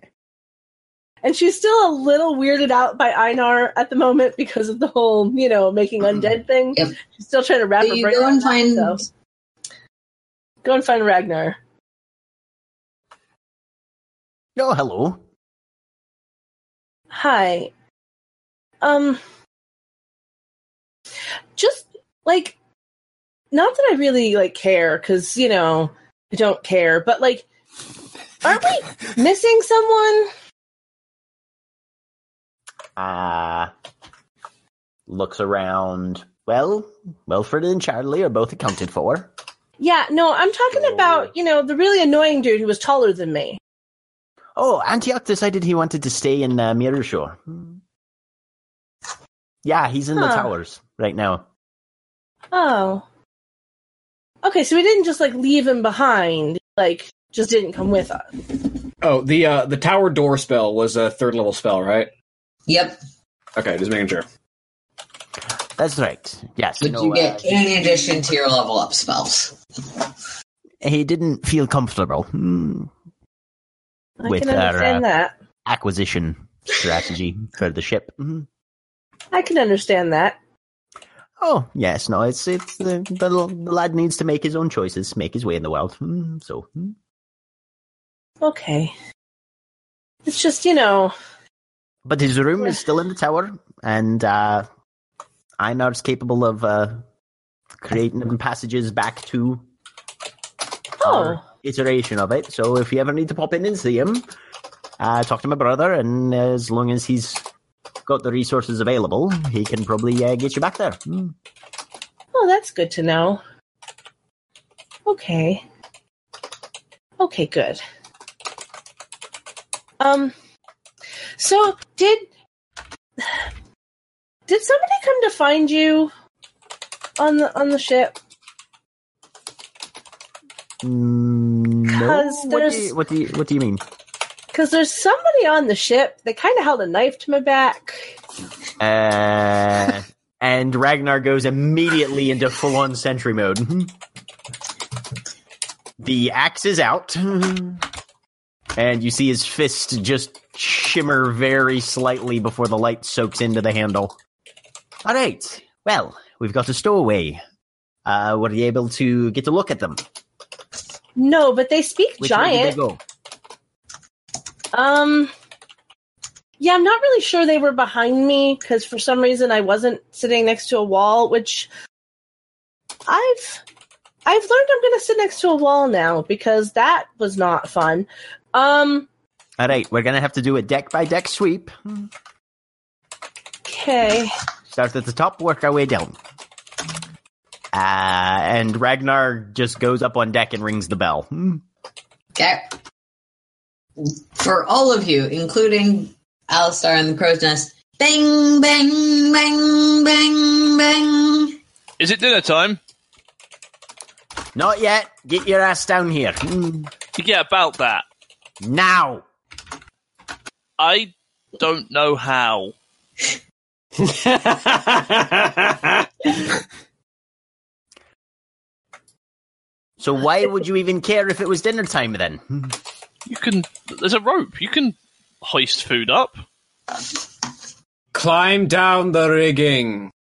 And she's still a little weirded out by Einar at the moment because of the whole, you know, making undead thing. Yep. She's still trying to wrap So her you brain go around and that, find. so- Go and find Ragnar. oh, hello. Hi. Um just like not that I really like care cuz you know, I don't care, but like aren't we missing someone? Uh, looks around. Well, Wilfred and Charlie are both accounted for. Yeah, no, I'm talking about, you know, the really annoying dude who was taller than me. Oh, Antioch decided he wanted to stay in uh, Mirror Shore. Yeah, he's in the towers right now. Oh. Okay, so we didn't just like leave him behind, like just didn't come with us. Oh, the uh, the tower door spell was a third level spell, right? Yep. Okay, just making sure. That's right. Yes. Which no, you get uh, in addition to your level up spells. he didn't feel comfortable hmm, With our, uh, that. acquisition strategy for the ship. Mhm. I can understand that. Oh yes, no, it's it's the, the the lad needs to make his own choices, make his way in the world. Hmm, So hmm. Okay. It's just, you know, But his room is still in the tower, and uh, Einar's capable of uh, creating passages back to oh, iteration of it. So if you ever need to pop in and see him, uh, talk to my brother, and as long as he's got the resources available, he can probably uh, get you back there. Hmm. oh, that's good to know. Okay. Okay, good. Um, so did did somebody come to find you on the on the ship? Mm, No, what do, you, what do you what do you mean? Because there's somebody on the ship that kind of held a knife to my back. Uh, and Ragnar goes immediately into full on sentry mode. The axe is out, and you see his fist just shimmer very slightly before the light soaks into the handle. All right, well, we've got a stowaway. Uh, were you able to get a look at them? No, but they speak Which way did giant. they go? Um, yeah, I'm not really sure they were behind me because for some reason I wasn't sitting next to a wall, which I've I've learned I'm going to sit next to a wall now because that was not fun. Um, All right, we're gonna have to do a deck by deck sweep. okay. Start at the top, work our way down. Uh, and Ragnar just goes up on deck and rings the bell. Hmm. Okay. For all of you, including Alastar and the Crow's Nest, bang, bang, bang, bang, bang. Is it dinner time? Not yet. Get your ass down here. Yeah, about that. Now. I don't know how. So why would you even care if it was dinner time then? You can. There's a rope. You can hoist food up. Climb down the rigging.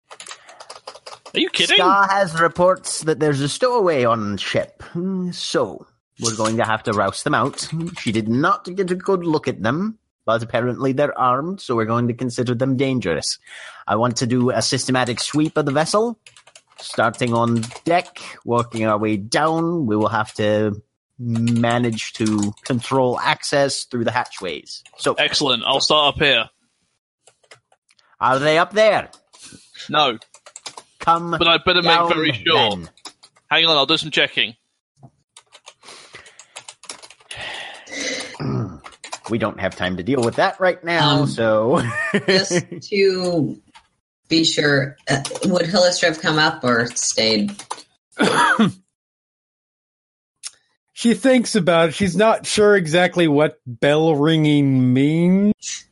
Are you kidding? Sca' has reports that there's a stowaway on ship. Hmm, So we're going to have to rouse them out. She did not get a good look at them, but apparently they're armed, so we're going to consider them dangerous. I want to do a systematic sweep of the vessel, starting on deck, working our way down. We will have to manage to control access through the hatchways. So, Excellent. I'll start up here. are they up there? No, Come, but I better make very sure. then. Hang on, I'll do some checking. We don't have time to deal with that right now, Um, so Just to be sure, uh, would Halisstra have come up or stayed? She thinks about it. She's not sure exactly what bell ringing means,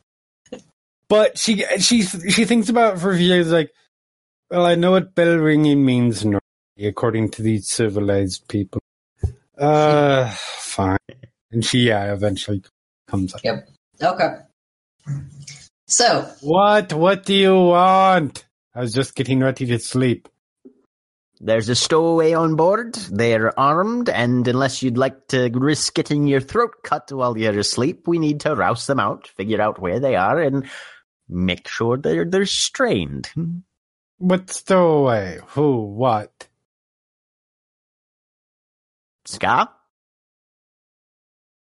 but she she she thinks about it for a few years. Like, well, I know what bell ringing means normally, according to these civilized people. Uh, fine. And she yeah eventually comes up. Yep. Okay. So, What? What do you want? I was just getting ready to sleep. There's a stowaway on board. They're armed, and unless you'd like to risk getting your throat cut while you're asleep, we need to rouse them out, figure out where they are, and make sure they're they're strained. What stowaway? Who? What? Sca'?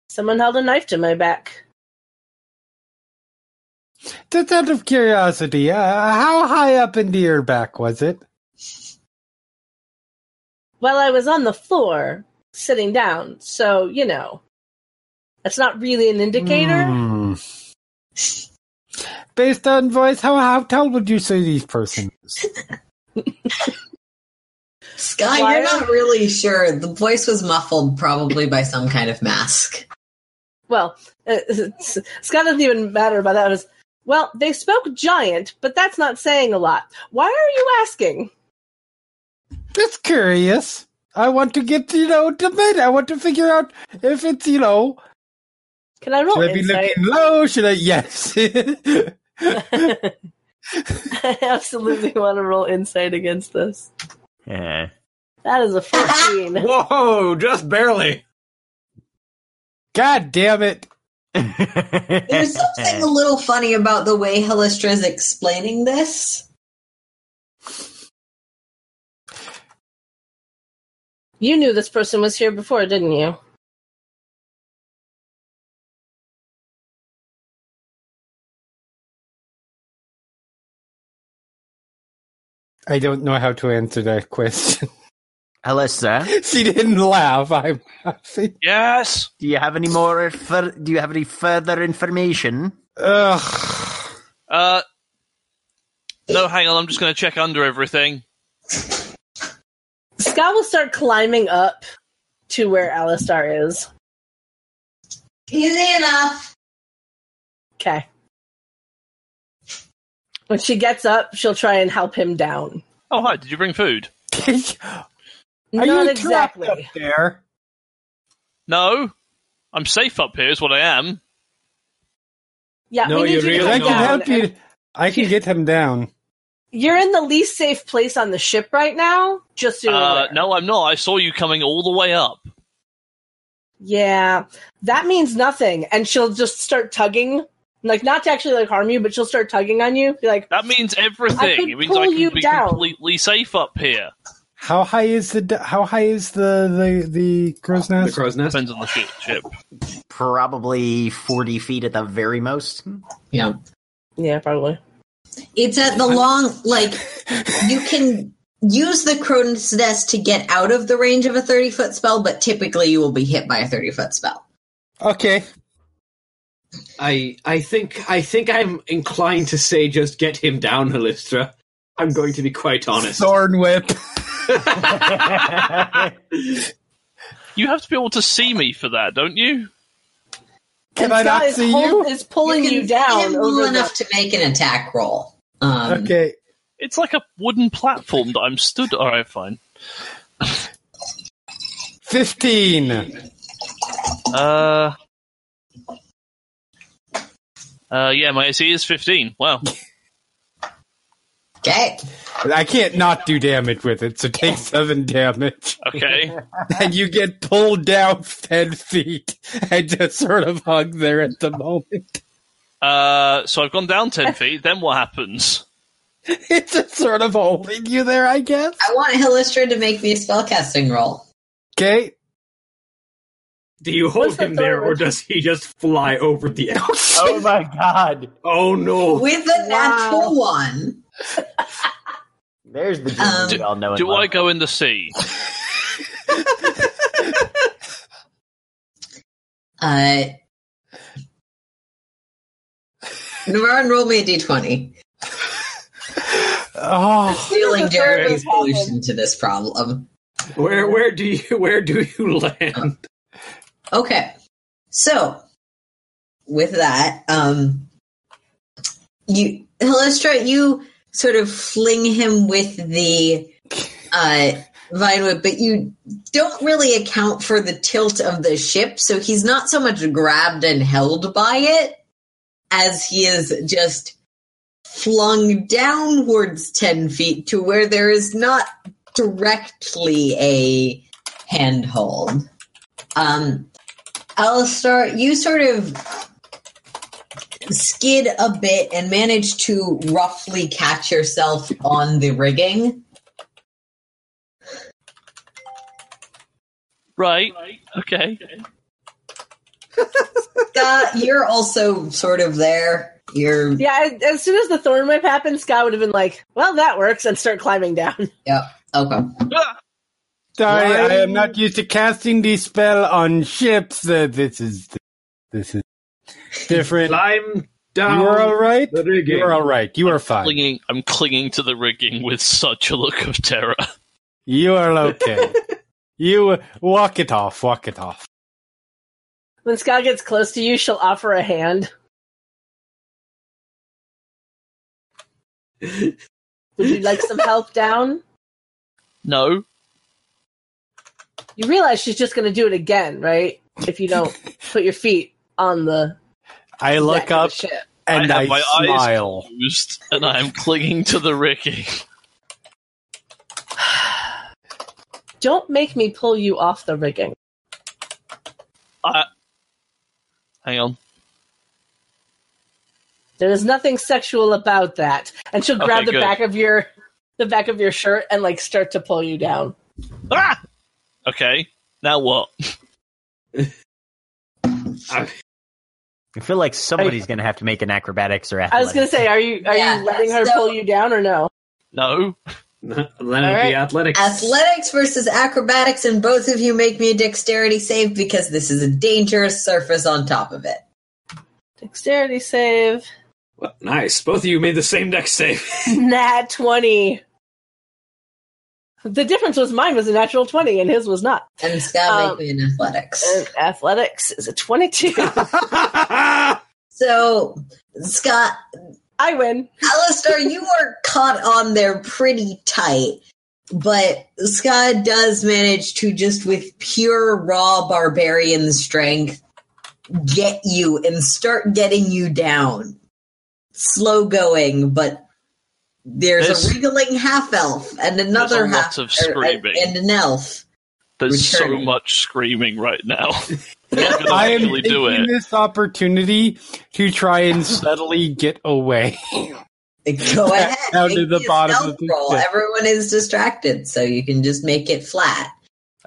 Someone held a knife to my back. Just out of curiosity, uh, how high up into your back was it? Well, I was on the floor, sitting down, so, you know. That's not really an indicator. Hmm. Based on voice, how how tall would you say these persons? Sca', Why- you're not really sure. The voice was muffled probably by some kind of mask. Well, uh, Sca' doesn't even matter about that. It was, well, they spoke giant, but that's not saying a lot. Why are you asking? Just curious. I want to get you know to bed. I want to figure out if it's you know. Can I roll Should I be insight? looking low? Should I? Yes. I absolutely want to roll insight against this. Yeah. That is a 14. Whoa, just barely. God damn it! There's something a little funny about the way Halisstra is explaining this. you knew this person was here before, didn't you? I don't know how to answer that question. Alyssa, she didn't laugh. I'm laughing. Yes. do you have any more? Fur- do you have any further information? Ugh. Uh. No, hang on. I'm just going to check under everything. Sca' will start climbing up to where Alistar is. Easy enough. Okay. When she gets up, she'll try and help him down. Oh, hi. Did you bring food? Are Not you trapped exactly. up there? No. I'm safe up here, is what I am. Yeah, No, we need you you really to I come can down. help you. I can get him down. You're in the least safe place on the ship right now. Just so you're Uh, aware. no, I'm not. I saw you coming all the way up. Yeah, that means nothing. And she'll just start tugging, like not to actually like harm you, but she'll start tugging on you. Be like, That means everything. It means pull I can you be down. completely safe up here. How high is the how high is the the the crow's nest? The nest? crow's nest. Depends on the ship. ship. Probably forty feet at the very most. Yeah. yeah, probably. It's at the long, like, you can use the crow's nest to get out of the range of a 30 foot spell, but typically you will be hit by a 30 foot spell. Okay. I I think I think I'm inclined to say just get him down, Halisstra. I'm going to be quite honest. Thorn whip. You have to be able to see me for that, don't you? Can And I not see hold- you? Is pulling you, can down hit over well the- enough to make an attack roll. Um, Okay. It's like a wooden platform that I'm stood. All right, fine. Fifteen. Uh. Uh, yeah, my AC is 15. Wow. Okay. I can't not do damage with it, so take seven damage. Okay. And you get pulled down ten feet and just sort of hung there at the moment. Uh, so I've gone down 10 feet. Then what happens? It's just sort of holding you there, I guess. I want Halisstra to make me a spellcasting roll. Okay. Do you hold him there, or does he just fly over the edge? oh my god! Oh no! With a natural one. There's the Um, dream we all know. Do love. I go in the sea? Uh, Navarran, roll me a d20. Oh, Feeling This is the third Jeremy's solution to this problem. Where where do you where do you land? Okay. So, with that, um, you Halisstra, you sort of fling him with the uh, vine but you don't really account for the tilt of the ship, so he's not so much grabbed and held by it as he is just flung downwards 10 feet to where there is not directly a handhold. Um, Alastar, you sort of skid a bit and manage to roughly catch yourself on the rigging. Right. Okay. Sca', you're also sort of there. You're Yeah, as- as soon as the thorn whip happened, Sca' would have been like, "Well, that works," and start climbing down. Yep. Okay. Ah! Sorry, Why- I am not used to casting the spell on ships. Uh, this is this is different. Climb down. You are all right. You are all right. You are fine. Clinging, I'm clinging to the rigging with such a look of terror. You are okay. you walk it off. Walk it off. When Sca' gets close to you, she'll offer a hand. Would you like some help down? No. You realize she's just going to do it again, right? If you don't put your feet on the I deck look of the up ship. and I I, have my eyes smile. Closed, and I'm clinging to the rigging. Don't make me pull you off the rigging. I, hang on. There is nothing sexual about that. And she'll grab Okay, the good. back of your the back of your shirt and like start to pull you down. Ah! Okay. Now what? I- I feel like somebody's going to have to make an acrobatics or I was gonna say, are you are Yeah, you letting her so- pull you down or no? No. Then it'd right. be athletics. Athletics versus acrobatics, and both of you make me a dexterity save because this is a dangerous surface on top of it. Dexterity save. Well, nice. Both of you made the same deck save. Nat twenty. The difference was mine was a natural twenty and his was not. And Sca' Um, make me an athletics. Athletics is a twenty-two. So, Sca', I win. Alastar, you are caught on there pretty tight, but Sca' does manage to just with pure raw barbarian strength get you and start getting you down. Slow going, but there's There's- a wriggling half elf and another There's a half of er, screaming. and an elf. There's Returning. so much screaming right now. I'm not gonna I am actually do taking it. this opportunity to try and subtly get away. Go ahead. Down to the bottom of the roll. ship. Everyone is distracted, so you can just make it flat.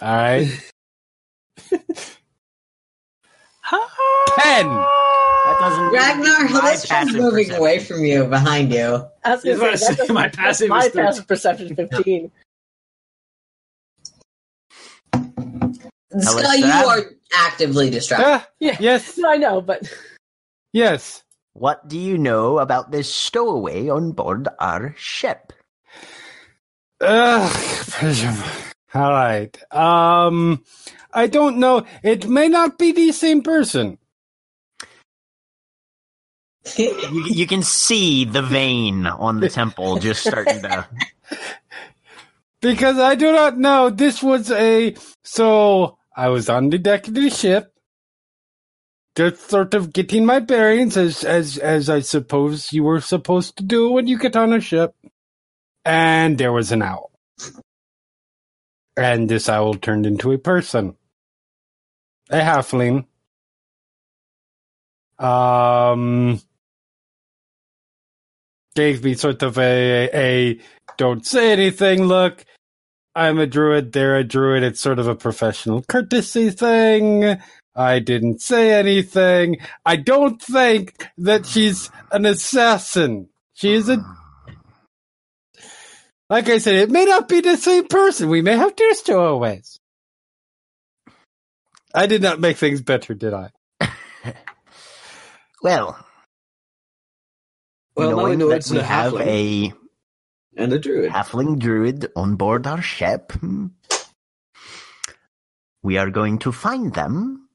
All right, ten. That doesn't Ragnar, my Halisstra's passive moving perception. away from you behind you. I was gonna say, about that's my passive my is passive perception fifteen. Sca', you are actively distracted. Ah, Yeah. yes, No, I know, but yes. What do you know about this stowaway on board our ship? Ugh. All right. Um, I don't know. It may not be the same person You, you can see the vein on the temple just starting to. because I do not know. This was a so I was on the deck of the ship, just sort of getting my bearings as as as I suppose you were supposed to do when you get on a ship, and there was an owl, and this owl turned into a person, a halfling. Um, gave me sort of a a don't say anything look. I'm a druid, they're a druid. It's sort of a professional courtesy thing. I didn't say anything. I don't think that she's an assassin. She is a. Like I said, it may not be the same person. We may have two stowaways. I did not make things better, did I? Well, Well, now we knowing know that it's we a have halfling. a and a druid. halfling druid on board our ship, we are going to find them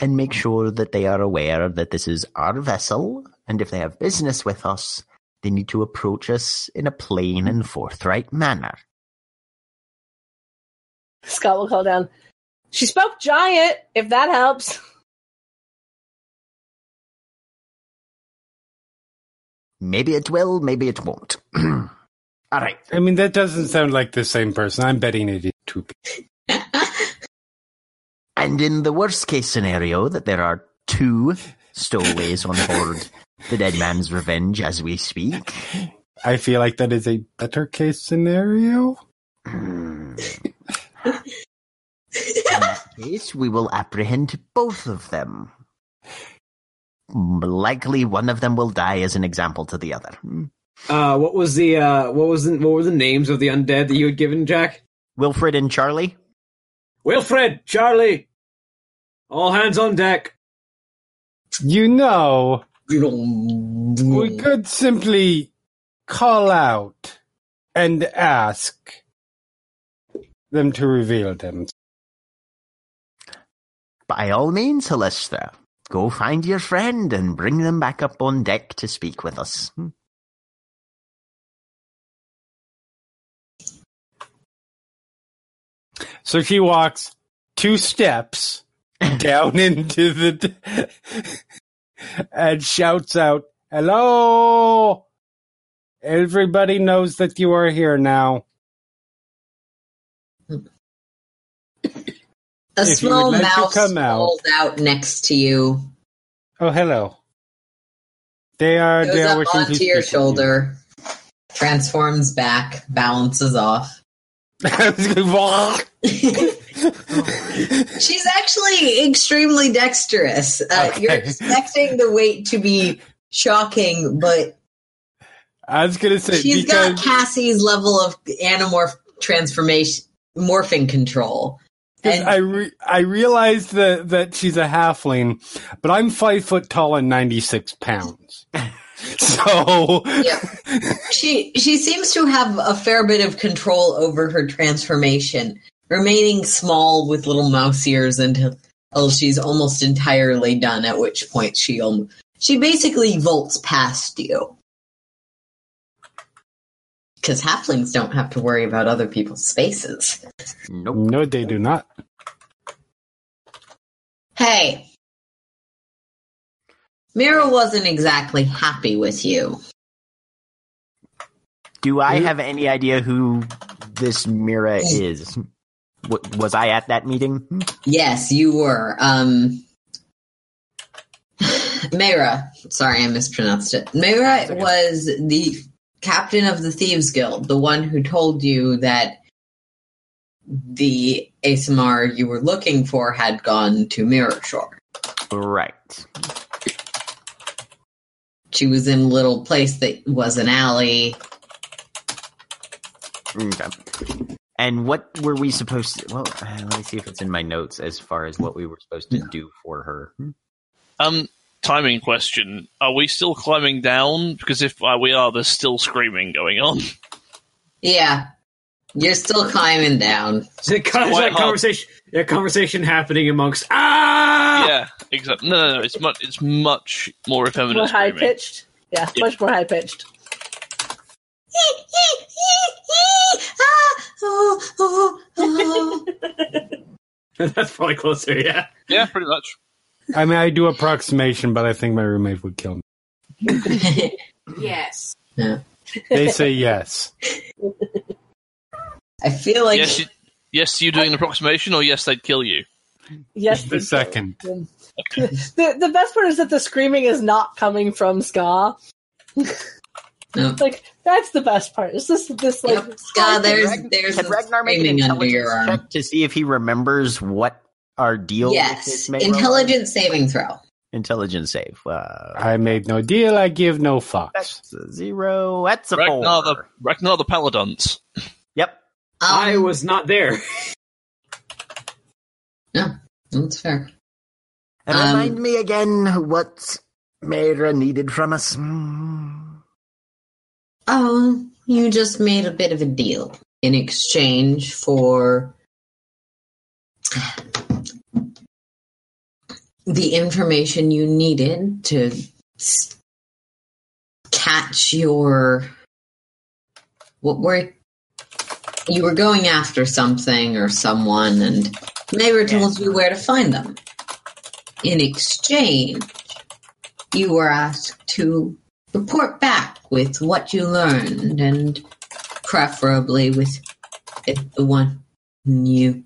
and make sure that they are aware that this is our vessel And if they have business with us, they need to approach us in a plain and forthright manner. Sca' will call down. She spoke giant, if that helps. Maybe it will, maybe it won't. All right. I mean, that doesn't sound like the same person. I'm betting it is two people. And in the worst case scenario, that there are two stowaways on board the dead man's revenge as we speak. I feel like that is a better case scenario. In that case, we will apprehend both of them. Likely one of them will die as an example to the other. Uh, what was the uh, what was the, what were the names of the undead that you had given Jack? Wilfred and Charlie? Wilfred, Charlie, all hands on deck. You know, we could simply call out and ask them to reveal them. By all means, Halisstra, go find your friend and bring them back up on deck to speak with us. Hmm. So she walks two steps down into the and shouts out, "Hello! Everybody knows that you are here now." A If small like mouse come out. out next to you, Oh, hello. They are goes they are up wishing onto your with you. shoulder, transforms back, balances off. She's actually extremely dexterous. Uh, You're expecting the weight to be shocking, but I was gonna say she's because got Cassie's level of animorph transformation, morphing control. And I re- I realized that that she's a halfling, but I'm five foot tall and ninety six pounds. So Yep. she she seems to have a fair bit of control over her transformation, remaining small with little mouse ears until until she's almost entirely done. At which point she um, she basically vaults past you. Because halflings don't have to worry about other people's spaces. Nope. no, they do not. Hey, Mira wasn't exactly happy with you. Do I have any idea who this Mira is? W- was I at that meeting? Yes, you were. Um, sorry, I mispronounced it. Okay. was the captain of the Thieves Guild, the one who told you that the ASMR you were looking for had gone to Mirror Shore. Right. She was in a little place that was an alley. Okay. And what were we supposed to? Well, uh, let me see if it's in my notes as far as what we were supposed to do for her. Hmm. Um, timing question: Are we still climbing down? Because if uh, we are, there's still screaming going on. Yeah, you're still climbing down. Is it kind of quite like hard. conversation? A conversation happening amongst ah. yeah, exactly. No, no, no. It's much. It's much more effeminate More high pitched. Yeah, Yeah. much more high pitched. That's probably closer. Yeah. Yeah, pretty much. I mean, I do approximation, but I think my roommate would kill me. Yes. They say yes. I feel like yes, you, yes, you doing an approximation, or yes, they'd kill you. Yes, The they do. second. The the best part is that the screaming is not coming from Sca'. No. Like that's the best part. Is this this like Yep, Sca', there's Ragn- there's Can a Ragnar make an screaming your intelligence arm. check to see if he remembers what our deal with Yes, this intelligence saving throw. Intelligence save. Uh, I made no deal. I give no fucks. that's a zero. That's a Ragnar the four. Ragnar the Paladins. Yep. Um, I was not there. Yeah, that's fair. And Um, remind me again what Mayra needed from us. Hmm. Oh, you just made a bit of a deal in exchange for the information you needed to catch your what were you were going after something or someone and Mayra told you where to find them. In exchange, you were asked to report back with what you learned and preferably with it, the one you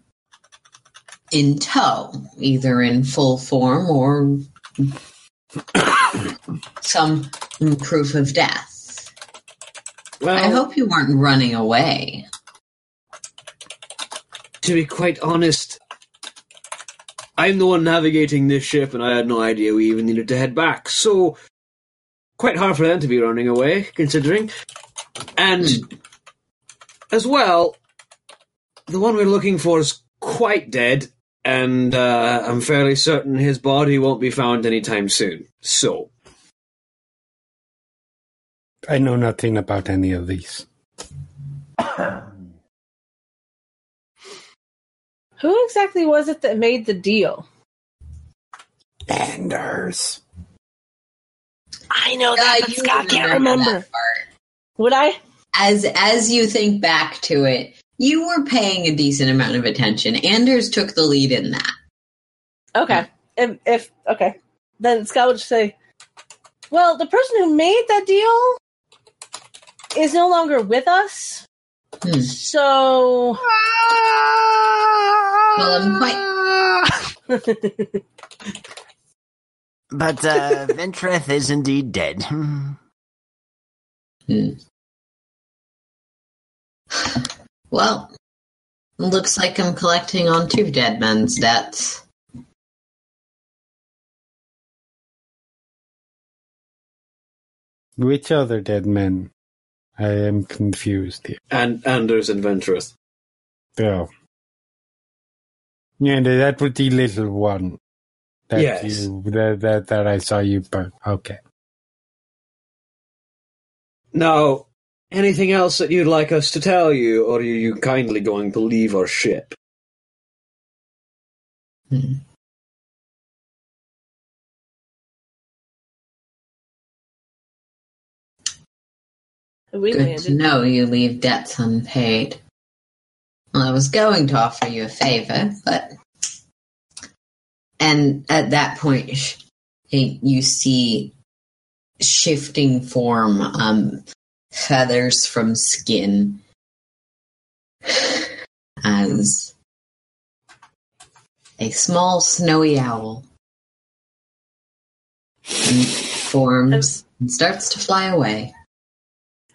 in tow, either in full form or some proof of death. Well, I hope you weren't running away. to be quite honest, I'm the one navigating this ship, and I had no idea we even needed to head back. So, quite hard for them to be running away, considering. And as well, the one we're looking for is quite dead, and uh, I'm fairly certain his body won't be found anytime soon. So, I know nothing about any of these. Who exactly was it that made the deal? Anders. I know Uh, that, but you Sca' can't remember. Would I? As as you think back to it, you were paying a decent amount of attention. Anders took the lead in that. Okay. If, if okay, then Sca' would say, "Well, the person who made that deal is no longer with us, Hmm. so." Well, I'm quite But uh, Ventreth is indeed dead. Hmm. well. Looks like I'm collecting on two dead men's debts. Which other dead men? I am confused here. and Anders and Ventress. Oh. Yeah, that was the little one. That Yes. You, that, that, that I saw you burn. Okay. Now, anything else that you'd like us to tell you, or are you kindly going to leave our ship? Hmm. We Good to know you leave debts unpaid. Well, I was going to offer you a favor, but. And at that point, sh- you see shifting form, um, feathers from skin as a small snowy owl forms and starts to fly away.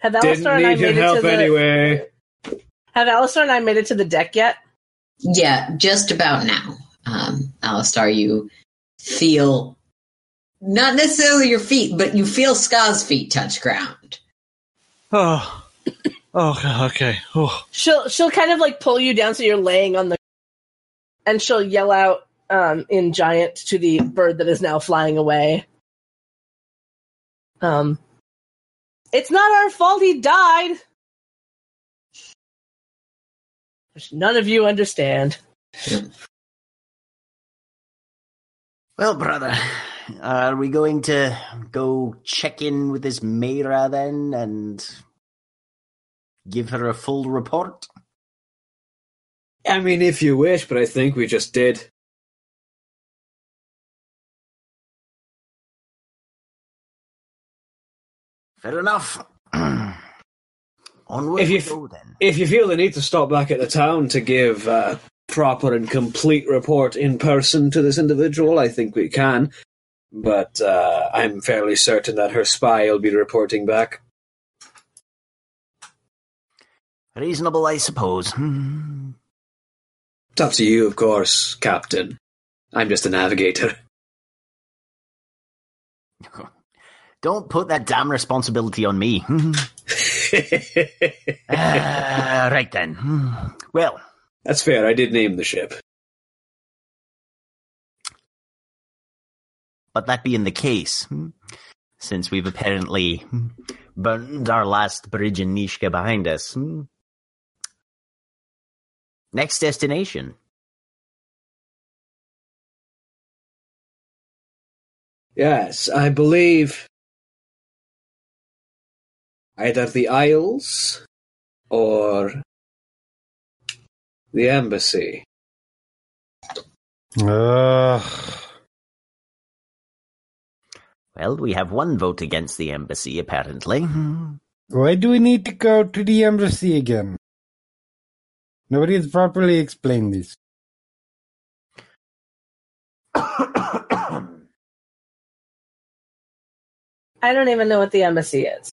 Have Didn't Alastar and I need your made it help to the anyway. Have Alastar and I made it to the deck yet? Yeah, just about now. Um, Alastar, you feel not necessarily your feet, but you feel Ska's feet touch ground. Oh. Oh, okay. Oh. She'll she'll kind of like pull you down so you're laying on the, and she'll yell out um, in giant to the bird that is now flying away. Um, it's not our fault he died. Which none of you understand. Well, brother, are we going to go check in with this Mayra then and give her a full report? I mean, if you wish, but I think we just did. Fair enough. Onward If you go then. If you feel the need to stop back at the town to give a proper and complete report in person to this individual, I think we can. But uh, I'm fairly certain that her spy will be reporting back. Reasonable, I suppose. Hmm. It's up to you, of course, Captain. I'm just a navigator. Don't put that damn responsibility on me. Hmm. Ah, right then. Hmm. Well, That's fair. I did name the ship. but that being the case, hmm, since we've apparently hmm, burned our last bridge in Nishka behind us, hmm, next destination. Yes, I believe either the Isles or the embassy. Ugh. Well, we have one vote against the embassy, apparently. Why do we need to go to the embassy again? Nobody has properly explained this. I don't even know what the embassy is.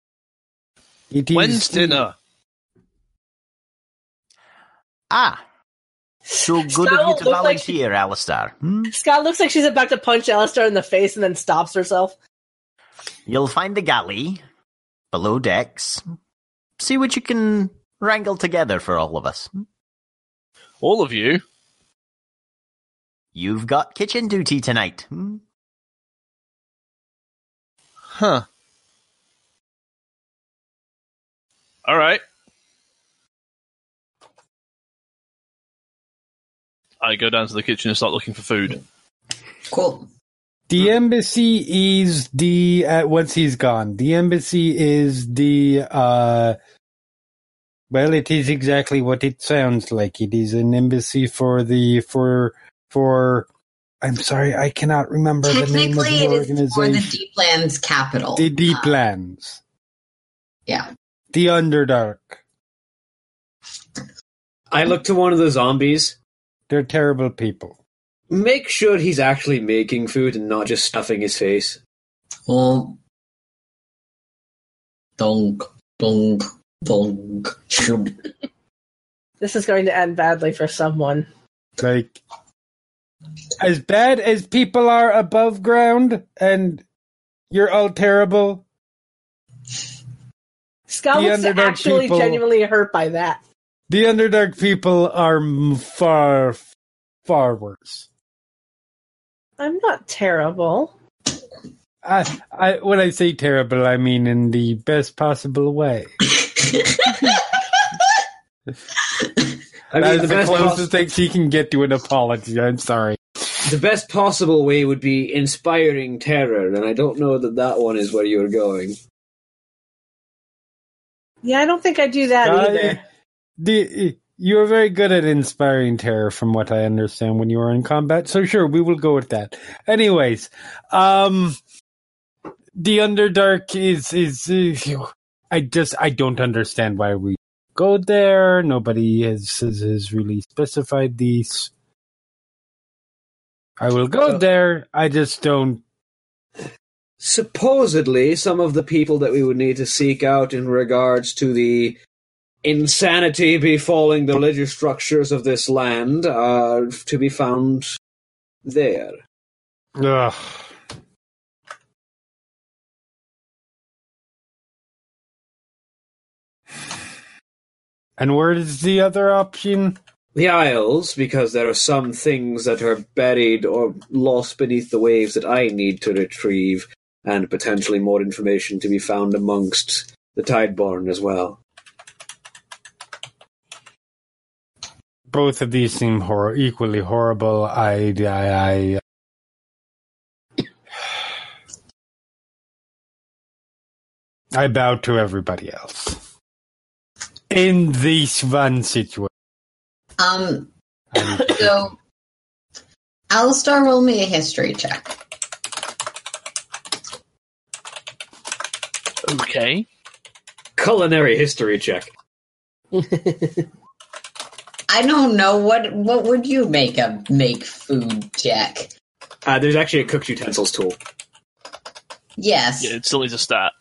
It is When's dinner? ah, so good Sca' of you to looks like she- volunteer, Alastar. Hmm? Sca' looks like she's about to punch Alastar in the face and then stops herself. You'll find the galley below decks. See what you can wrangle together for all of us. All of you? You've got kitchen duty tonight. Hmm? Huh. All right. I go down to the kitchen and start looking for food. Cool. The embassy is the uh, once he's gone. The embassy is the uh well it is exactly what it sounds like. It is an embassy for the for for I'm sorry, I cannot remember the name of Technically, the it is for the organization. Deep Lands capital. The Deep Uh, Lands. yeah. The Underdark. I look to one of the zombies. They're terrible people. Make sure he's actually making food and not just stuffing his face. Well, donk, donk, donk. shoop. This is going to end badly for someone. Like as bad as people are above ground and you're all terrible. Sca' The looks actually people- genuinely hurt by that. The Underdark people are far, far worse. I'm not terrible. I, I, when I say terrible, I mean in the best possible way. I mean, That's the the, best, closest poss- thing she can get to an apology. I'm sorry. the best possible way would be inspiring terror, and I don't know that that one is where you're going. Yeah, I don't think I do that Uh, either. The, you are very good at inspiring terror, from what I understand, when you are in combat. So sure, we will go with that. Anyways, um, the Underdark is is. Uh, I just I don't understand why we go there. Nobody has has, has really specified these. I will go there. I just don't. Supposedly, some of the people that we would need to seek out in regards to the insanity befalling the religious structures of this land are to be found there. Ugh. And where is the other option? The Isles, because there are some things that are buried or lost beneath the waves that I need to retrieve, and potentially more information to be found amongst the Tideborn as well. Both of these seem hor- equally horrible. I, I, I, I bow to everybody else. In this one situation. Um, I need to- so, Alastar, roll me a history check. Okay. Culinary history check. I don't know what what would you make a make food check. Uh, there's actually a cooked utensils tool. Yes, Yeah, it still needs a stat.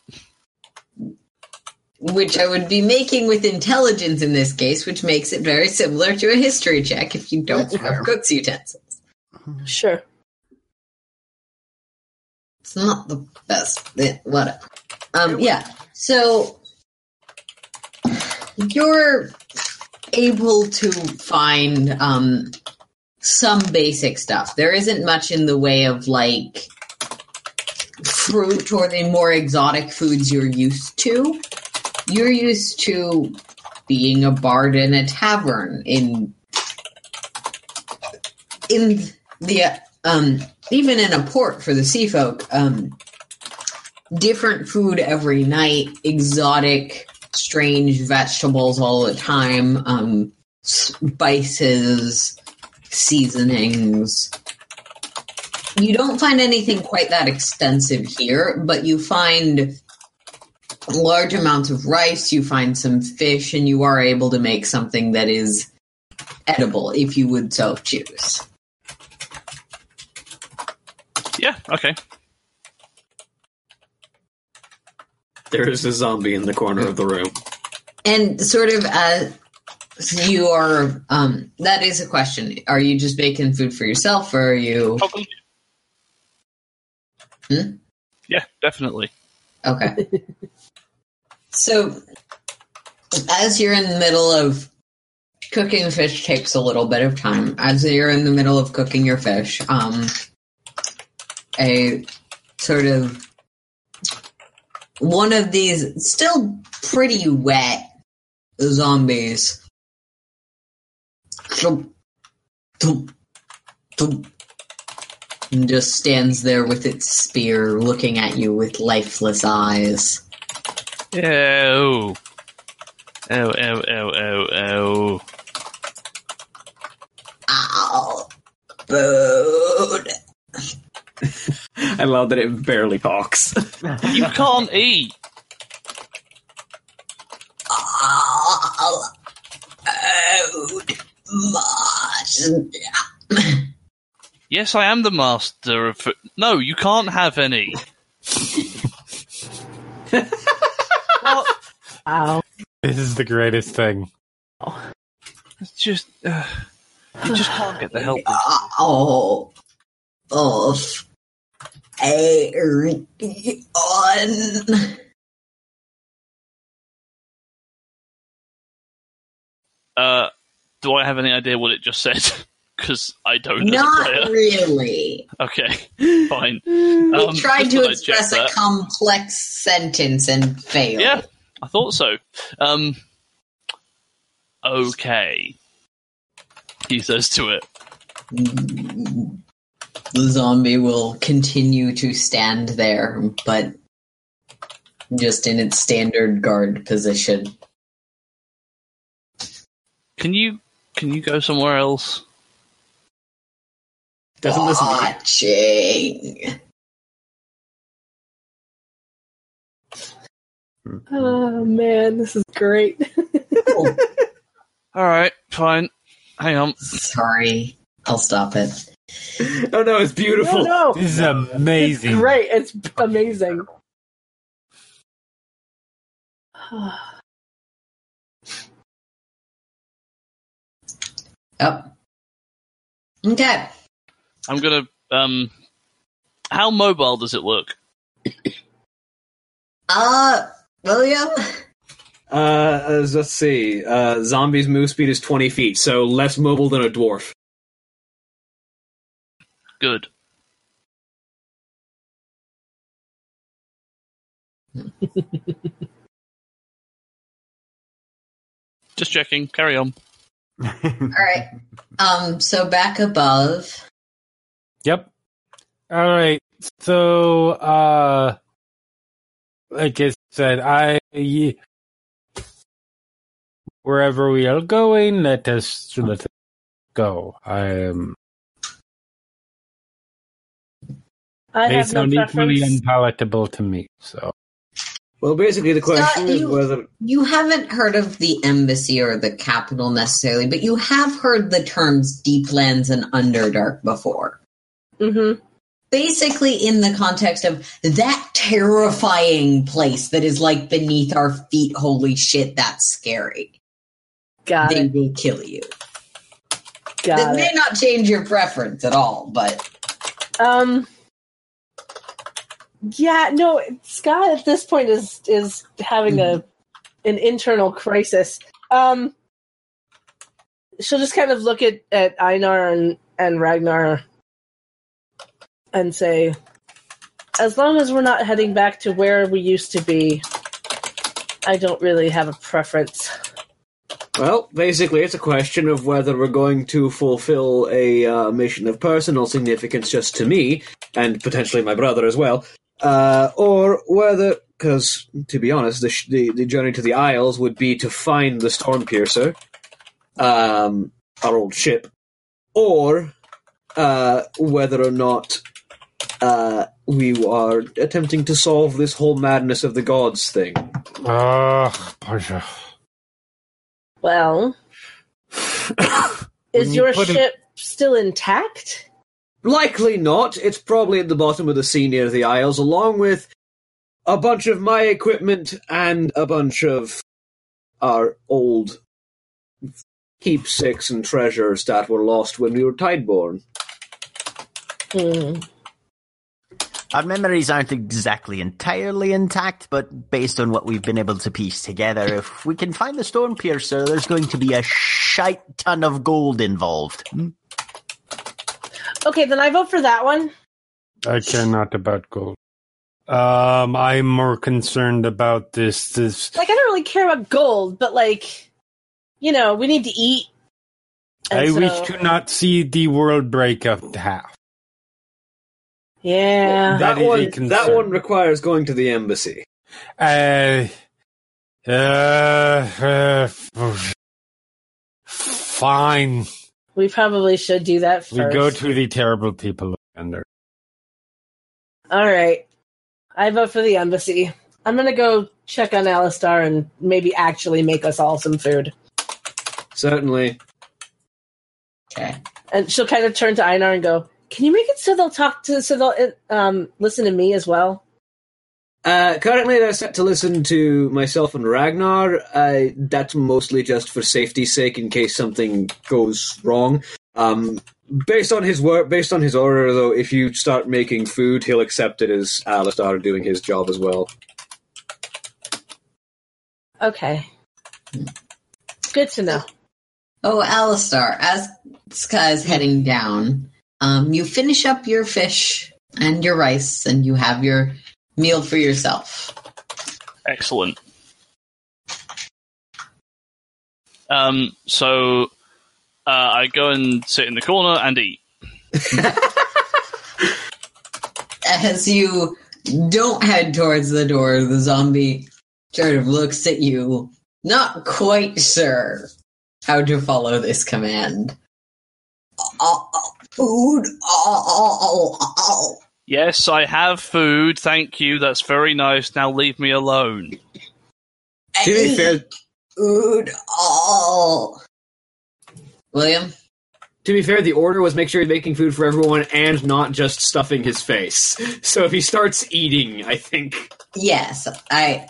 which I would be making with intelligence in this case, which makes it very similar to a history check if you don't That's have fair. cook's utensils. Sure. It's not the best. Whatever. Um, yeah. So you're able to find um, some basic stuff. There isn't much in the way of like fruit or the more exotic foods you're used to. You're used to being a bard in a tavern in in the um even in a port for the sea folk um different food every night, exotic, strange vegetables all the time, um, spices, seasonings. You don't find anything quite that extensive here, but you find large amounts of rice, you find some fish, and you are able to make something that is edible if you would so choose. Yeah, okay. There is a zombie in the corner of the room. And sort of as you are, um, that is a question. Are you just baking food for yourself, or are you Probably. Hmm? Yeah, definitely. okay? so, as you're in the middle of cooking fish, takes a little bit of time. As you're in the middle of cooking your fish, um, a sort of one of these still pretty wet zombies and just stands there with its spear looking at you with lifeless eyes. Ew. Ew, ew, ew, ew, ew. Ow. Food. I love that it barely talks. You can't eat. Ow. Food. Must. Yes, I am the master of. No, you can't have any. what? Wow. This is the greatest thing. It's just. Uh, you just can't get the help. Oh. Of. A. On. Uh, do I have any idea what it just said? Because I don't. Not really. Okay, fine. He Um, tried to express a complex sentence and failed. Yeah, I thought so. Um, okay, he says to it. The zombie will continue to stand there, but just in its standard guard position. Can you can you go somewhere else? Doesn't listen. Watching. Hmm. Oh man, this is great. All right, fine. Hang on. sorry. I'll stop it. Oh no, it's beautiful. no, no. This is amazing. Great. It's amazing. yep. Okay. I'm gonna. Um, how mobile does it look? Uh, William? Uh, uh, let's see. Uh, zombies' move speed is 20 feet, so less mobile than a dwarf. Good. Just checking. Carry on. All right. Um, so back above. Yep. All right. So, uh, like I said, I wherever we are going, let us let us go. I am. I They have no sound equally unpalatable to me. So, Well, basically, the question Sca', is you- whether. You haven't heard of the embassy or the capital necessarily, but you have heard the terms Deeplands and Underdark before. Mm-hmm. Basically, in the context of that terrifying place that is like beneath our feet, holy shit, that's scary. Got they it. will kill you. Got that may not change your preference at all, but Um. Yeah, no. Sca' at this point is is having a an internal crisis. Um. She'll just kind of look at at Einar and and Ragnar and say, "As long as we're not heading back to where we used to be, I don't really have a preference." Well, basically, it's a question of whether we're going to fulfill a uh, mission of personal significance just to me, and potentially my brother as well, uh, or whether, because to be honest, the, sh- the the journey to the Isles would be to find the Stormpiercer, um, our old ship, or uh, whether or not uh, we are attempting to solve this whole madness of the gods thing. Oh, Portia. Well, is your put it- ship still intact? Likely not. It's probably at the bottom of the sea near the Isles, along with a bunch of my equipment and a bunch of our old keepsakes and treasures that were lost when we were tideborn. Hmm. Our memories aren't exactly entirely intact, but based on what we've been able to piece together, if we can find the Storm Piercer, there's going to be a shite ton of gold involved. Okay, then I vote for that one. I care not about gold. Um, I'm more concerned about this. This Like, I don't really care about gold, but like, you know, we need to eat. And I so- wish to not see the world break up half. Yeah. That That, is a one, that one requires going to the embassy. Uh, uh, uh, fine. We probably should do that first. We go to the terrible people of Ender. All right. I vote for the embassy. I'm gonna go check on Alastar and maybe actually make us all some food. Certainly. Okay. And she'll kind of turn to Einar and go, "Can you make it so they'll talk to so they'll um listen to me as well?" Uh, currently, they're set to listen to myself and Ragnar. Uh, that's mostly just for safety's sake, in case something goes wrong. Um, based on his work, based on his order, though, if you start making food, he'll accept it as Alastar doing his job as well. Okay. Good to know. Oh, Alastar, as Sky's heading down, um, you finish up your fish and your rice, and you have your meal for yourself. Excellent. Um, so uh, I go and sit in the corner and eat. As you don't head towards the door, the zombie sort of looks at you, not quite sure how to follow this command. Oh, oh, food. Oh, oh, oh, oh. Yes, I have food. Thank you. That's very nice. Now leave me alone. To be fair, Food. Oh. William? to be fair, the order was make sure he's making food for everyone and not just stuffing his face. So if he starts eating, I think Yes, I.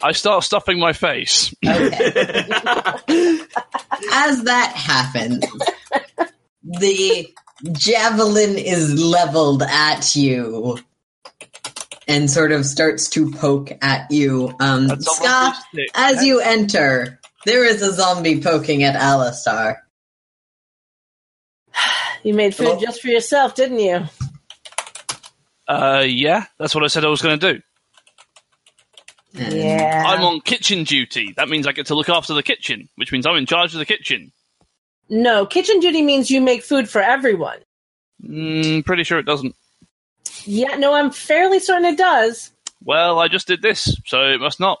I start stuffing my face. Okay. As that happens, the javelin is leveled at you and sort of starts to poke at you. Um, That's a Sca', as you enter, there is a zombie poking at Alastar. You made food Hello? just for yourself, didn't you? Uh, yeah, that's what I said I was going to do. Yeah. I'm on kitchen duty. That means I get to look after the kitchen, which means I'm in charge of the kitchen. No, kitchen duty means you make food for everyone. Mm, pretty sure it doesn't. Yeah, no, I'm fairly certain it does. Well, I just did this, so it must not.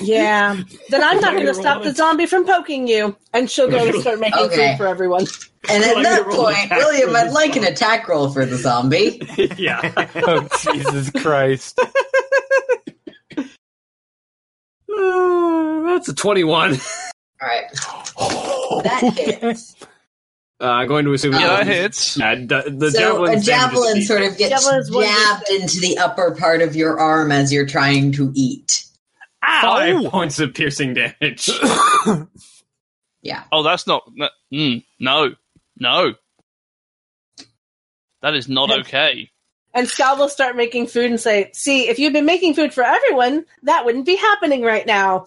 Yeah. then I'm not going to stop the zombie from poking you. And she'll go and start making Okay. food for everyone. And at that point, William, I'd like an attack roll for the zombie. yeah. Oh, Jesus Christ. Uh, that's a twenty-one. All right. That hits. Uh, I'm going to assume Yeah, Um, that hits. Uh, the, the so javelin a javelin sort of gets jabbed into the upper part of your arm as you're trying to eat. five points of piercing damage. Yeah. Oh, that's not. No, mm, no, no. That is not okay. And Skal will start making food and say, See, if you'd been making food for everyone, that wouldn't be happening right now.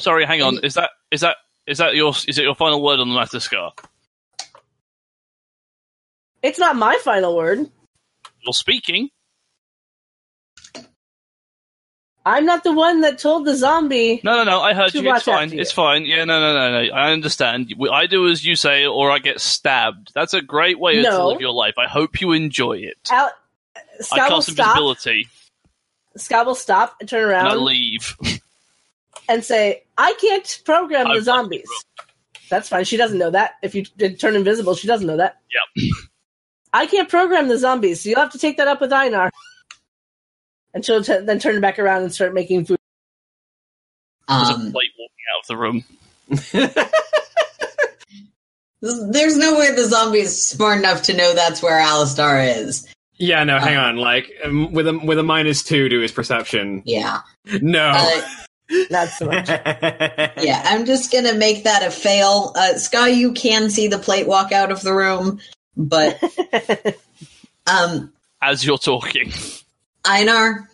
Sorry, hang on. Is that is that is that your is it your final word on the matter, Scar? It's not my final word. You're speaking. I'm not the one that told the zombie. No, no, no. I heard you. It's fine. It's fine. Yeah, no, no, no, no. I understand. I do as you say, or I get stabbed. That's a great way to live your life. I hope you enjoy it. Al- I Scott cast stop. invisibility Sca' will stop and turn and I around leave. and say, "I can't program I the zombies." That's fine. She doesn't know that. If you did turn invisible, she doesn't know that. Yep. I can't program the zombies, so you'll have to take that up with Einar. And she'll t- then turn back around and start making food. There's a Um, plate walking out of the room. there's no way the zombie is smart enough to know that's where Alastar is. Yeah, no, hang on. Like um, with a with a minus two to his perception. Yeah. No. Uh, Not so much. yeah, I'm just gonna make that a fail. Uh, Sky, you can see the plate walk out of the room, but um, As you're talking, Einar,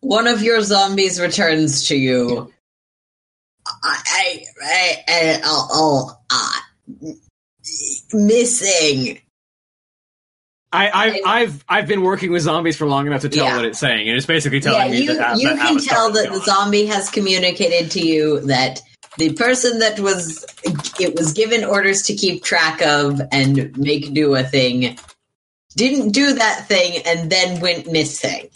one of your zombies returns to you. I, I, I, I oh, oh, uh, missing. I, I, I've I've been working with zombies for long enough to tell Yeah. what it's saying, and it's basically Yeah, telling me you, that, you that can Alastar tell that the zombie has communicated to you that the person that was it was given orders to keep track of and make do a thing didn't do that thing and then went missing.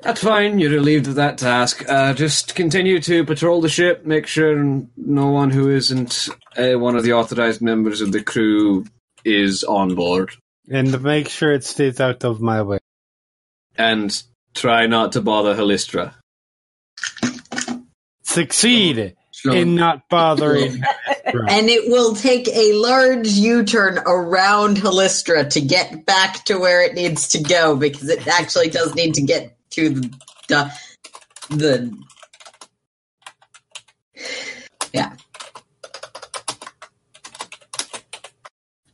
That's fine. You're relieved of that task. Uh, just continue to patrol the ship. Make sure no one who isn't uh, one of the authorized members of the crew is on board, And make sure it stays out of my way. and try not to bother Halisstra. Succeed So- in not bothering. And it will take a large U-turn around Halisstra to get back to where it needs to go because it actually does need to get to the the, the yeah.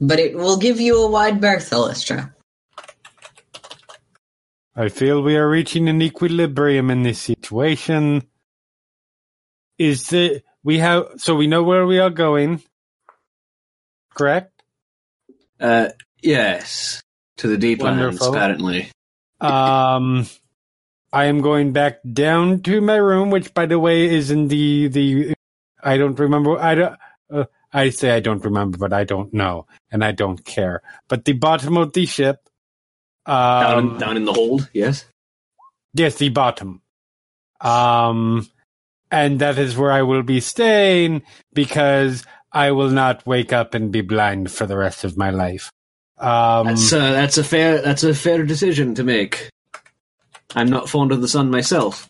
But it will give you a wide berth, Halisstra. I feel we are reaching an equilibrium in this situation. Is the we have so we know where we are going, correct? Uh, yes, to the deep lands, Wonderful. apparently. Um, I am going back down to my room, which, by the way, is in the the. I don't remember. I don't. Uh, I say I don't remember, but I don't know, and I don't care. But the bottom of the ship. Down, Um, in, down in the hold, yes. Yes, the bottom. Um, and that is where I will be staying because I will not wake up and be blind for the rest of my life. Um, That's uh, that's a fair that's a fair decision to make. I'm not fond of the sun myself.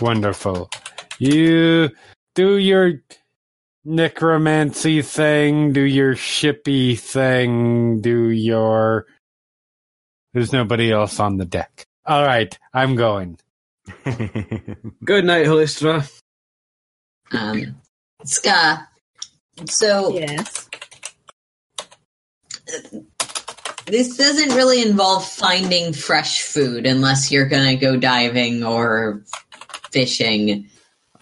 wonderful. You do your necromancy thing, do your shippy thing, do your. There's nobody else on the deck. All right, I'm going. Good night, Halisstra. Um, Sca'. So Yes. this doesn't really involve finding fresh food unless you're going to go diving or fishing.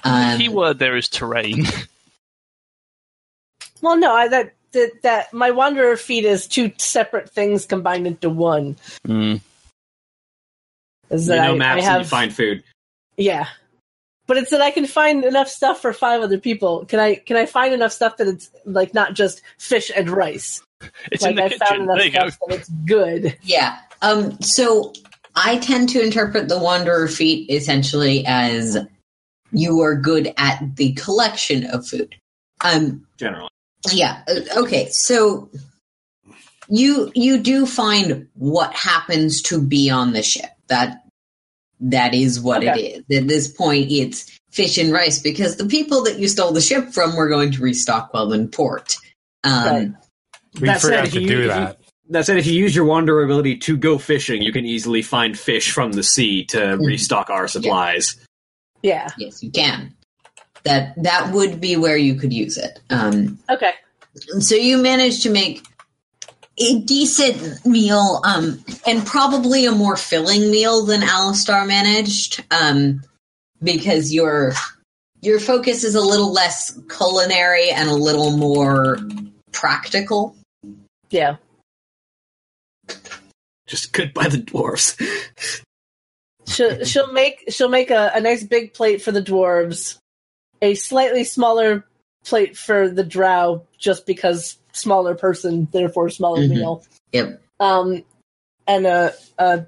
Um, keyword there is terrain. Well, no, I, that, that that my wanderer feat is two separate things combined into one. Mm. Is You that know I, maps I have, and you find food. yeah, but it's that I can find enough stuff for five other people. Can I can I find enough stuff that it's like not just fish and rice? It's like in the I found enough There you go. stuff that it's good. Yeah. Um, so I tend to interpret the Wanderer feat essentially as you are good at the collection of food. Um, Generally, yeah. uh, Okay. So you you do find what happens to be on the ship. That that is what Okay. it is. At this point, it's fish and rice because the people that you stole the ship from were going to restock while in port. Um, Right. We That said, forgot if to you- do if you- that. that said, if you use your wanderer ability to go fishing, you can easily find fish from the sea to Mhm. restock our supplies. Yeah. Yes, you can. That that would be where you could use it. Um, Okay. so you managed to make a decent meal, um, and probably a more filling meal than Alastar managed, um, because your your focus is a little less culinary and a little more practical. Yeah. Just good by the dwarves. she'll, she'll make she'll make a, a nice big plate for the dwarves, a slightly smaller plate for the drow, just because smaller person, therefore smaller Mhm. meal. Yep. Um, and a, a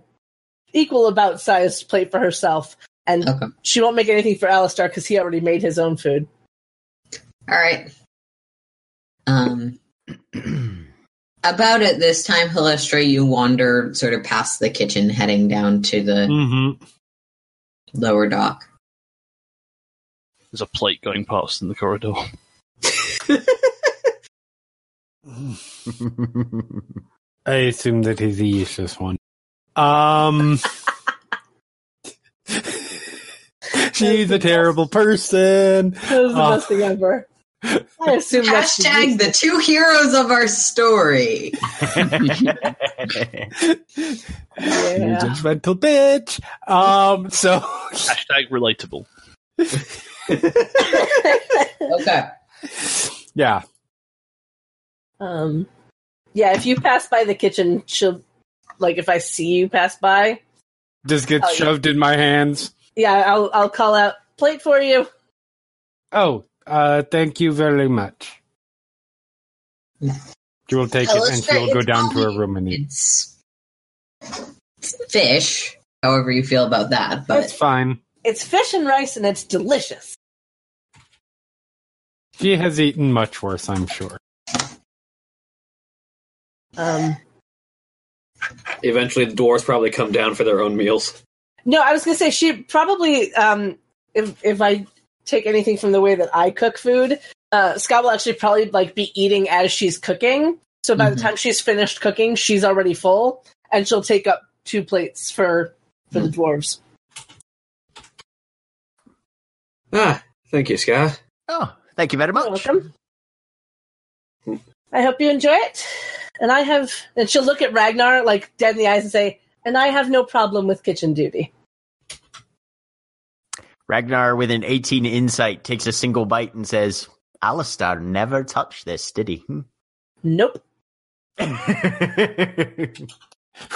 equal about sized plate for herself. And Okay. she won't make anything for Alastar because he already made his own food. All right. Um, about at this time, Halisstra, you wander sort of past the kitchen, heading down to the Mm-hmm. lower dock. There's a plate going past in the corridor. I assume that he's the useless one. Um, she's a terrible person. That was the Oh. best thing ever. I assume that's Hashtag the two heroes of our story. You Yeah. judgmental bitch. Um, so Hashtag relatable. Okay. yeah, Um, yeah, if you pass by the kitchen, she'll like if I see you pass by, just gets Oh, yeah. shoved in my hands. yeah, I'll I'll call out plate for you. Oh, uh, thank you very much. She will take it and she will go down to her room and eat. It's, it's fish, however you feel about that, That's but fine. It's fish and rice, and it's delicious. She has eaten much worse, I'm sure. Um, Eventually, the dwarves probably come down for their own meals. no, I was gonna say she probably um, if if I take anything from the way that I cook food, uh, Scott will actually probably like be eating as she's cooking. So by Mhm. the time she's finished cooking, she's already full, and she'll take up two plates for for the dwarves. Ah, thank you, Scott. oh, thank you very much. You're much. welcome. I hope you enjoy it. And I have, and she'll look at Ragnar like dead in the eyes and say, "And I have no problem with kitchen duty." Ragnar, with an 18 insight, takes a single bite and says, Alastar never touched this, did he? Hmm. Nope.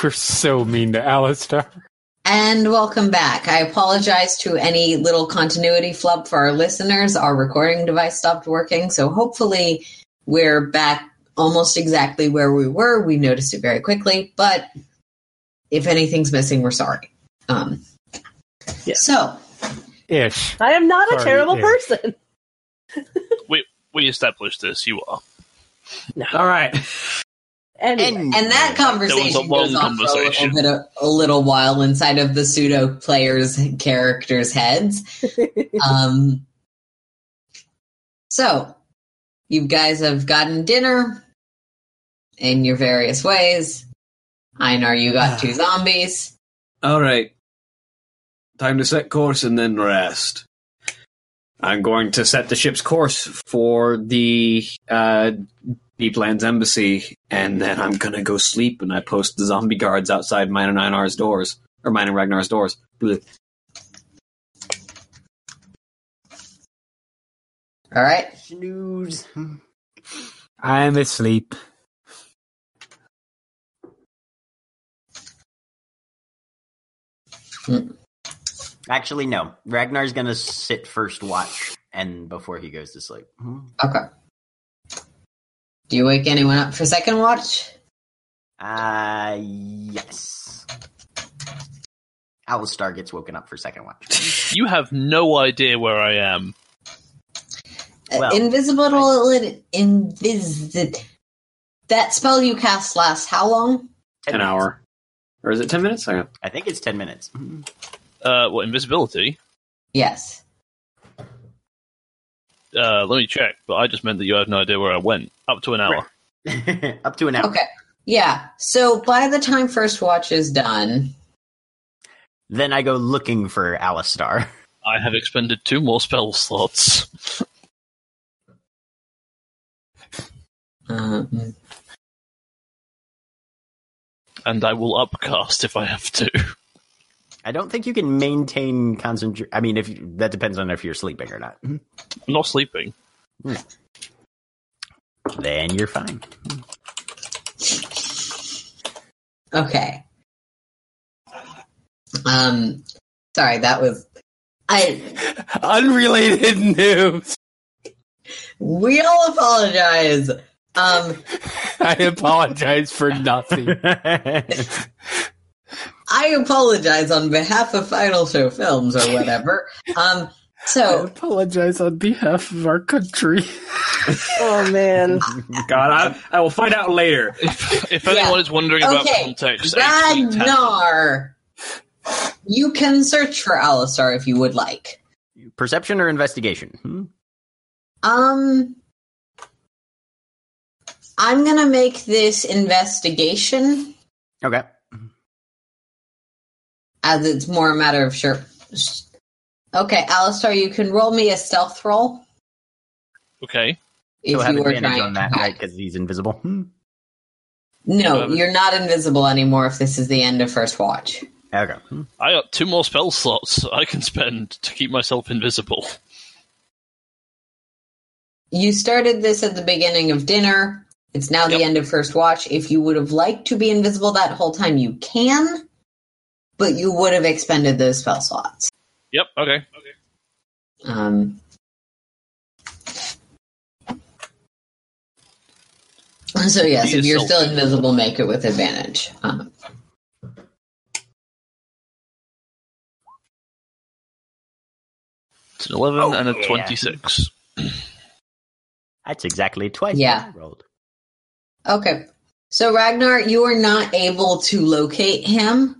We're so mean to Alastar. And welcome back. I apologize to any little continuity flub for our listeners. Our recording device stopped working, so hopefully we're back almost exactly where we were. We noticed it very quickly, but if anything's missing, we're sorry. Um, Yeah. So, Ish. I am not a terrible yeah. person. We we established this. You are. All right. Anyway, and that conversation long goes on for a little bit of, a little while inside of the pseudo players' characters' heads. um, so, you guys have gotten dinner in your various ways. Einar, you got two zombies. All right. Time to set course and then rest. I'm going to set the ship's course for the uh, Deeplands Embassy, and then I'm gonna go sleep. And I post the zombie guards outside mine and Einar's doors, or mine and Ragnar's doors. Blech. All right. Snooze. I'm asleep. Actually, no. Ragnar's gonna sit first watch and before he goes to sleep. Hmm. Okay. Do you wake anyone up for second watch? Uh, yes. Alastar gets woken up for second watch. You have no idea where I am. Well- uh, invisible, invis. That spell you cast lasts how long? Ten An minutes. hour, or is it ten minutes? I I think it's ten minutes. Uh, what invisibility? Yes. Uh, let me check. But I just meant that you have no idea where I went. Up to an hour. Up to an hour. Okay. Yeah. So by the time first watch is done, Then I go looking for Alastar. I have expended two more spell slots. um, and I will upcast if I have to. I don't think you can maintain concentration. I mean, if you, that depends on if you're sleeping or not. I'm not sleeping. Then you're fine. okay. Um, sorry, that was I. Unrelated news. We all apologize. Um, I apologize for nothing. I apologize on behalf of Final Show Films or whatever. Um, I so apologize on behalf of our country. Oh man. God, I, I will find out later. If, if Yeah. anyone is wondering about Okay, context, I tweet at them. Ragnar, you can search for Alastar if you would like. Perception or investigation? Hmm? Um, I'm gonna make this investigation Okay. As it's more a matter of sure. Okay, Alastar, you can roll me a stealth roll Okay. if He'll have you were advantage trying. on that, right? Because he's invisible. Hmm. No, Um, you're not invisible anymore if this is the end of first watch. Okay. Hmm. I got two more spell slots I can spend to keep myself invisible. You started this at the beginning of dinner. It's now the end of first watch. If you would have liked to be invisible that whole time, you can, but you would have expended those spell slots. Yep. Okay. Um, so yes, if you're still invisible, make it with advantage. Um, It's an eleven Oh, and a yeah. twenty-six. That's exactly twice. Yeah. what I rolled. okay, so Ragnar, you are not able to locate him.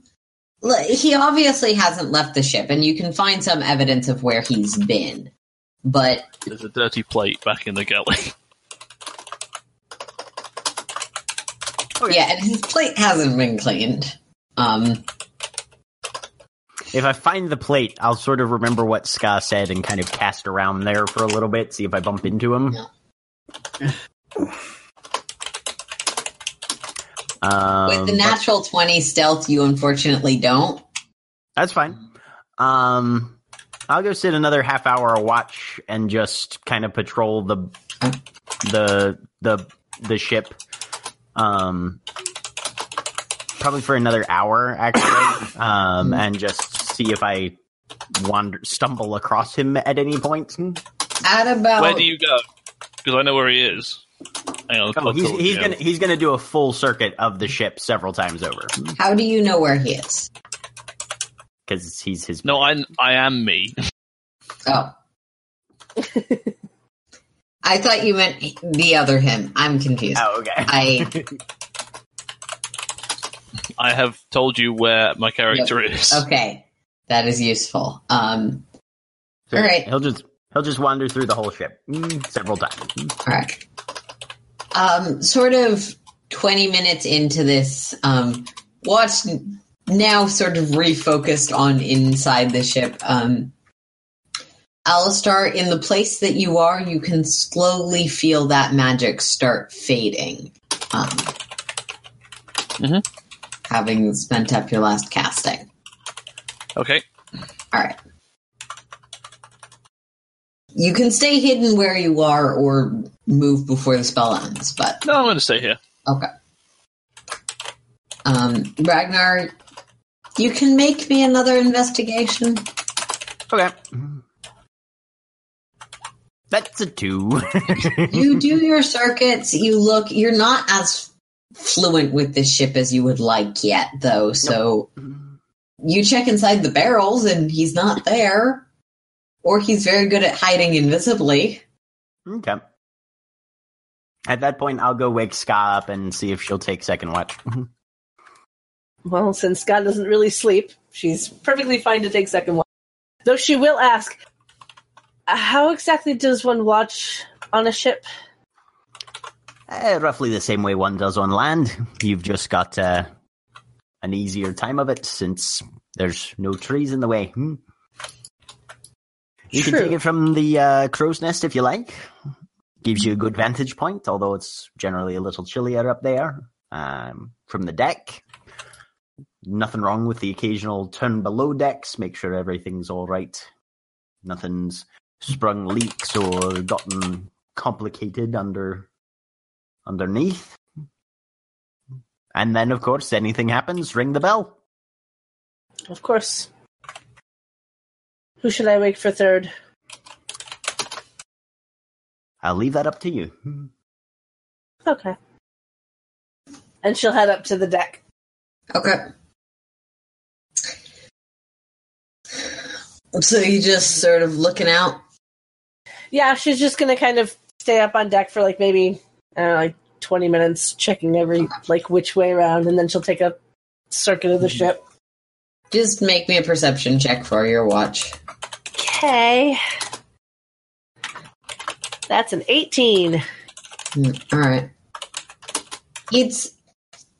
L- He obviously hasn't left the ship, and you can find some evidence of where he's been. But There's a dirty plate back in the galley. yeah, and his plate hasn't been cleaned. Um, If I find the plate, I'll sort of remember what Sca' said and kind of cast around there for a little bit, see if I bump into him. Um, with the but natural twenty stealth, you unfortunately don't. that's fine. Um, I'll go sit another half hour watch and just kind of patrol the the the the ship. Um, probably for another hour actually, um, and just see if I wander stumble across him at any point. At about Where do you go? Because I know where he is. Hang on. Oh, he's he's you. gonna he's gonna do a full circuit of the ship several times over how do you know where he is? because he's his. No, I I am me. Oh. I thought you meant the other him. I'm confused. Oh, okay. I I have told you where my character is. okay. That is useful. Um So all right. He'll just he'll just wander through the whole ship mm, several times. All right. Um sort of 20 minutes into this um watch now sort of refocused on inside the ship. Um Alastar, in the place that you are, you can slowly feel that magic start fading. Um, Mhm. Having spent up your last casting. Okay. All right. You can stay hidden where you are or move before the spell ends, but No, I'm going to stay here. okay. Um, Ragnar, you can make me another investigation. Okay. That's a two. You do your circuits, you look, you're not as fluent with this ship as you would like yet, though, so you check inside the barrels and he's not there. Or he's very good at hiding invisibly. okay. At that point, I'll go wake Sca' up and see if she'll take second watch. Well, since Scott doesn't really sleep, she's perfectly fine to take second watch. Though she will ask, "Uh, how exactly does one watch on a ship? Eh, roughly the same way one does on land. You've just got uh, an easier time of it since there's no trees in the way. Hmm. You can take it from the uh, crow's nest if you like. Gives you a good vantage point, although it's generally a little chillier up there. Um, from the deck, nothing wrong with the occasional turn below decks. Make sure everything's all right. Nothing's sprung leaks or gotten complicated under underneath. And then, of course, anything happens, ring the bell. Of course. Who should I wake for third? I'll leave that up to you. Okay. And she'll head up to the deck. Okay. So you just sort of looking out? Yeah, she's just gonna kind of stay up on deck for like maybe I don't know, like twenty minutes, checking every like which way around, and then she'll take a circuit of the hmm. ship. Just make me a perception check for your watch. Okay. That's an eighteen. Mm, All right. It's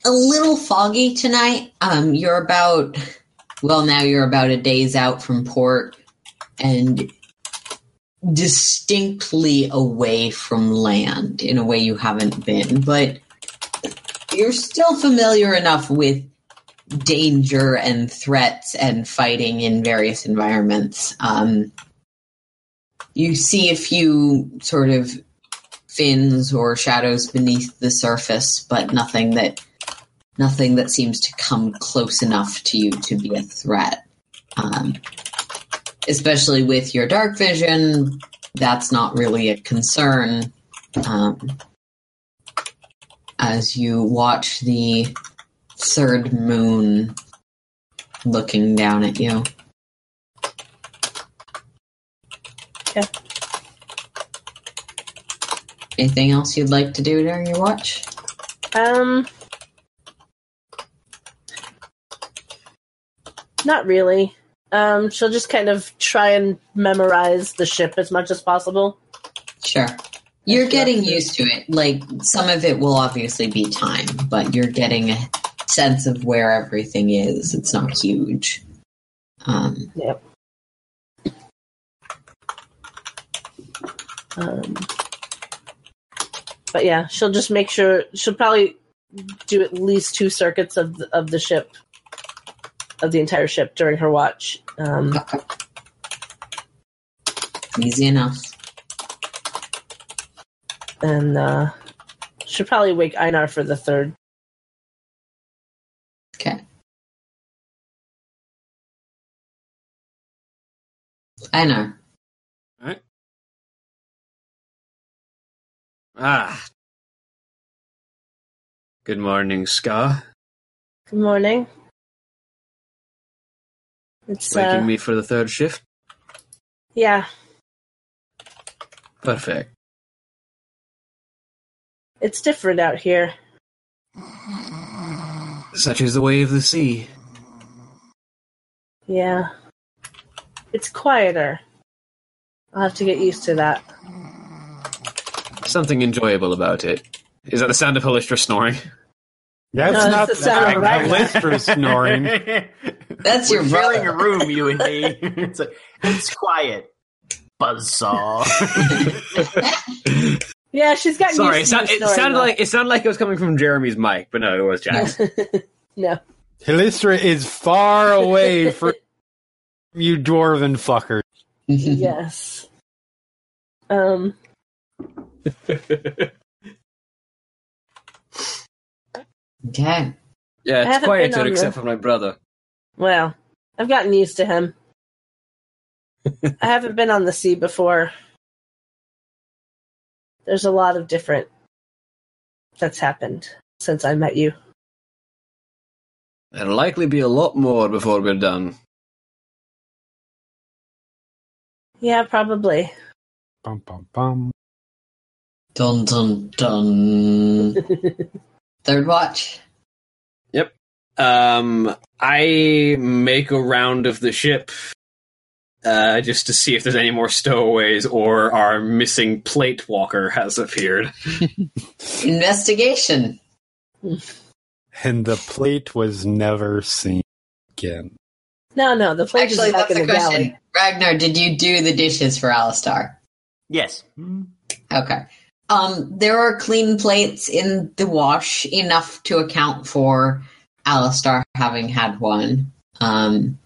a little foggy tonight. Um, you're about, well, now you're about a days out from port and distinctly away from land in a way you haven't been, but you're still familiar enough with danger and threats and fighting in various environments. Um, you see a few sort of fins or shadows beneath the surface, but nothing that nothing that seems to come close enough to you to be a threat. Um, especially with your dark vision, that's not really a concern. Um, as you watch the third moon looking down at you. Okay. Anything else you'd like to do during your watch? Um, not really. Um, she'll just kind of try and memorize the ship as much as possible. Sure. You're getting used to it. Like some of it will obviously be time, but you're getting a sense of where everything is. It's not huge. Um, Yep. Um, but yeah, she'll just make sure she'll probably do at least two circuits of the, of the ship, of the entire ship during her watch. Um, easy enough. and uh, she'll probably wake Einar for the third. Okay. I Ah. Good morning, Sca'. Good morning. It's Waking uh, me for the third shift? yeah, Perfect. it's different out here. Such is the way of the sea. Yeah, it's quieter. I'll have to get used to that. Something enjoyable about it. Is that the sound of Halisstra snoring? That's No, not that's the sound of Ragnar. Snoring. That's We're your sharing a room, you and me. it's, like, it's quiet. Buzzsaw. Yeah, she's gotten Sorry, it, used to you it snoring, sounded though. like it sounded like it was coming from Jeremy's mic, but no, it was Jack's. no. Halisstra is far away from you dwarven fucker. yes. Um. Okay. yeah, it's haven't been quieter on except for my brother. Well, I've gotten used to him. I haven't been on the sea before. There's a lot of different that's happened since I met you. There'll likely be a lot more before we're done. Yeah, probably. Bum, bum, bum. Dun dun dun. Third watch. Yep. Um, I make a round of the ship uh, just to see if there's any more stowaways or our missing plate walker has appeared. Investigation. And the plate was never seen again. No, no, the plate Actually, is back that's in the the question. galley. Ragnar, did you do the dishes for Alastar? yes. Okay. Um, there are clean plates in the wash, enough to account for Alastar having had one. Um,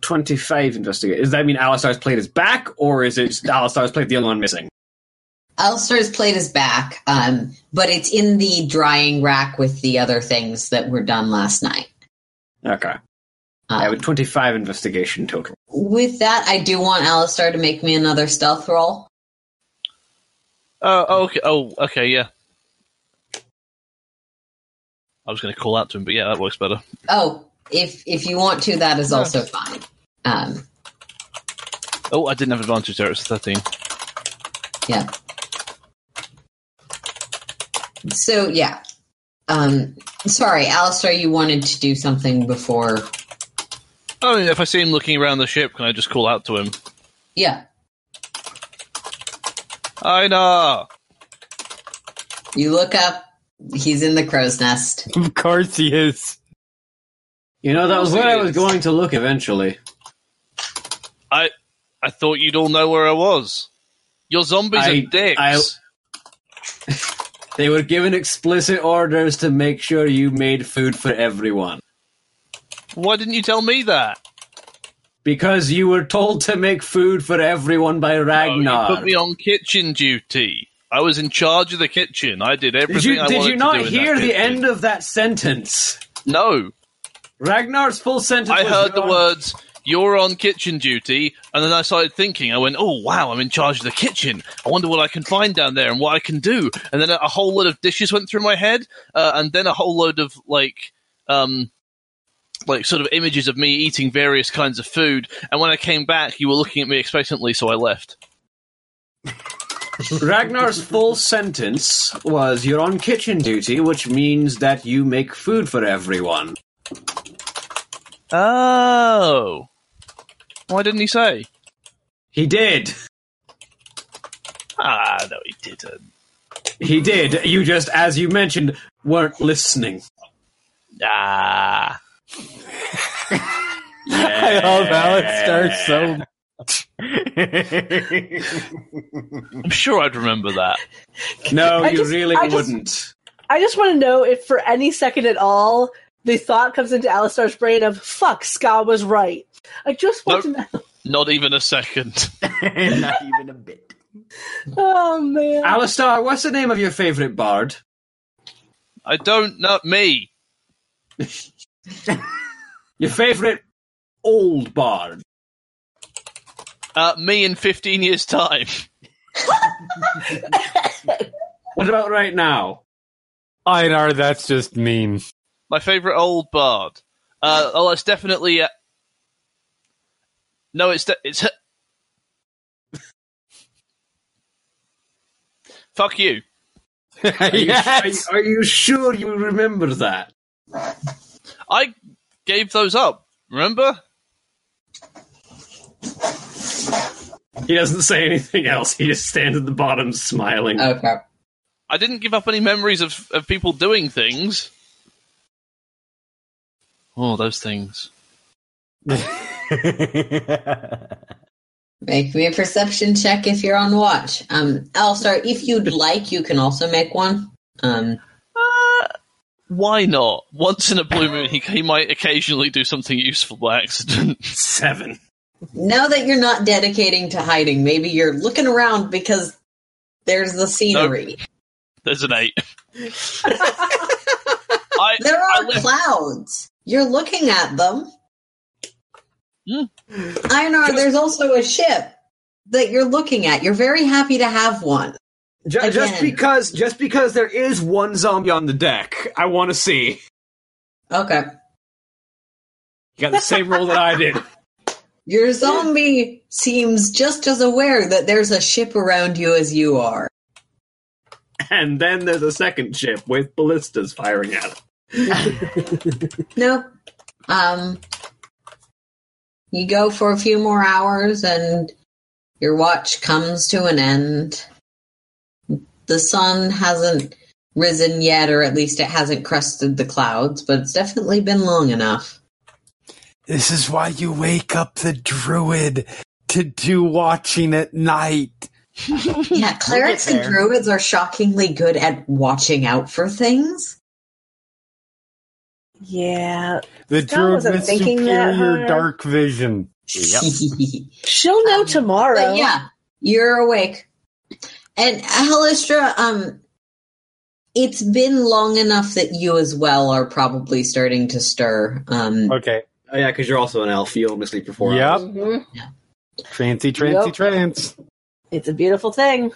25 investigate. Does that mean Alastar's plate is back, or is it Alastar's plate the only one missing? Alastar's plate is back, um, but it's in the drying rack with the other things that were done last night. Okay. I have a 25 investigation total. with that, I do want Alastar to make me another stealth roll. Oh, oh, okay. Oh, okay. Yeah. I was going to call out to him, but yeah, that works better. Oh, if if you want to, that is also fine. Um, Oh, I didn't have advantage there. It was thirteen. yeah. So yeah. Um, sorry, Alastar, you wanted to do something before. Oh, if I see him looking around the ship, can I just call out to him? Yeah, Einar! you look up. He's in the crow's nest. Of course he is. You know, that was where I was going to look eventually. I I thought you'd all know where I was. Your zombies I- are dicks. I- They were given explicit orders to make sure you made food for everyone. Why didn't you tell me that? Because you were told to make food for everyone by Oh, Ragnar. you put me on kitchen duty. I was in charge of the kitchen. I did everything did you, did you not hear the end of that sentence? No. Ragnar's full sentence I heard the "You're- words, you're on kitchen duty, and then I started thinking, I went, oh wow, I'm in charge of the kitchen. I wonder what I can find down there and what I can do. And then a, a whole load of dishes went through my head, uh, and then a whole load of like, um, like sort of images of me eating various kinds of food. And when I came back, you were looking at me expectantly, so I left. Ragnar's full sentence was You're on kitchen duty, which means that you make food for everyone. Oh. Why didn't he say? He did. Ah, no, he didn't. He did. You just, as you mentioned, weren't listening. Ah. I love Alastar so I'm sure I'd remember that. No, I you just- really I wouldn't. I just want to know if for any second at all the thought comes into Alastar's brain of "fuck, Sca' was right." I just want Nope. to know. Not even a second. Not even a bit. Oh man, Alastar, what's the name of your favorite bard? I don't know me. Your favorite old bard? Uh, me in 15 years' time. What about right now? Einar, that's just mean. My favourite old bard. Uh, oh, it's definitely. Uh... No, it's. De- it's. Fuck you. Are you, yes. are you sure you remember that? I gave those up. Remember? He doesn't say anything else. He just stands at the bottom smiling. Okay. I didn't give up any memories of, of people doing things. Oh, those things. Make me a perception check if you're on watch. Um, Alastar, if you'd like, you can also make one. Um, why not? Once in a blue moon, he, he might occasionally do something useful by accident. Seven. now that you're not dedicating to hiding, maybe you're looking around because there's the scenery. There's an eight. I, There are left- clouds. You're looking at them. Einar, there's also a ship that you're looking at. You're very happy to have one. Ju- just because, just because there is one zombie on the deck, I want to see. Okay. You got the same role that I did. Your zombie seems just as aware that there's a ship around you as you are. And then there's a second ship with ballistas firing at it. No. Um you go for a few more hours and your watch comes to an end. The sun hasn't risen yet or at least it hasn't crested the clouds, but it's definitely been long enough. This is why you wake up the druid to do watching at night. Yeah, clerics and druids are shockingly good at watching out for things. yeah, The druid wasn't with thinking that superior dark vision. Yep. she'll know Um, tomorrow. But yeah, you're awake. And Halisstra, um, it's been long enough that you as well are probably starting to stir. Um, Okay. Oh yeah, because you're also an elf. You only sleep for four Yep. hours. Mhm. Trancy, trancy, Yep. trance. It's a beautiful thing.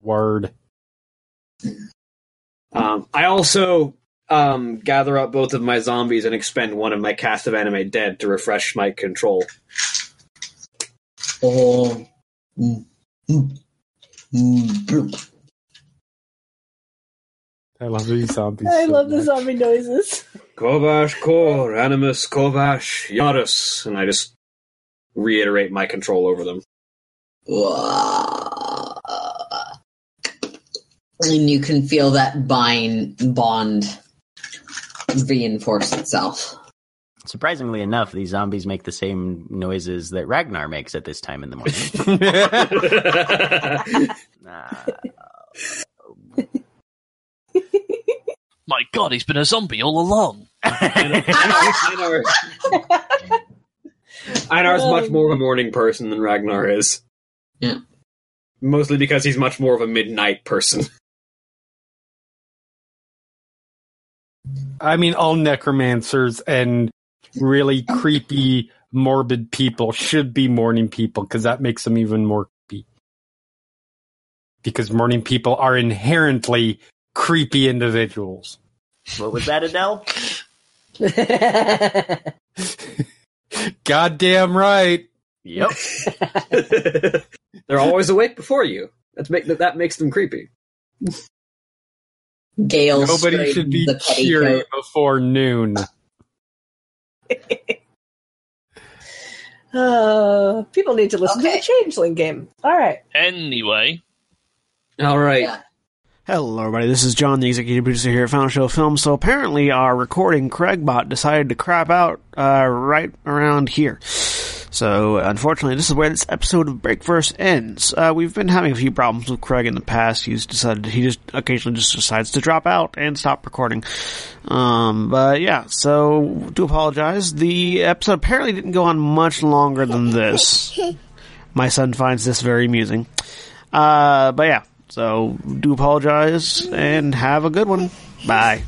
Word. Um, I also um, gather up both of my zombies and expend one of my cast of animate dead to refresh my control. Oh. Mm, mm. I love these zombies. I so love the zombie noises. Kovash Kor, Animus Kovash Yarus. And I just reiterate my control over them. And you can feel that bind bond reinforce itself. Surprisingly enough, these zombies make the same noises that Ragnar makes at this time in the morning. Ah, My God, he's been a zombie all along. Einar, Einar's much more of a morning person than Ragnar is. Yeah. Mostly because he's much more of a midnight person. I mean, all necromancers and really creepy, morbid people should be morning people because that makes them even more creepy. Because morning people are inherently creepy individuals. what was that, Adele? Goddamn right. Yep. They're always awake before you. That's make that, that makes them creepy. Gale Nobody should be the cheery petticoat. before noon. Uh, people need to listen Okay. to the Changeling game. All right. Anyway, All right. Yeah. Hello, everybody. This is John, the executive producer here at Final Show Film. So apparently, our recording Craigbot decided to crap out uh, right around here. So unfortunately, this is where this episode of Breakverse ends. Uh, we've been having a few problems with Craig in the past. He's decided he just occasionally just decides to drop out and stop recording. Um, but yeah, so do apologize. The episode apparently didn't go on much longer than this. My son finds this very amusing. Uh, but yeah, so do apologize and have a good one. Bye.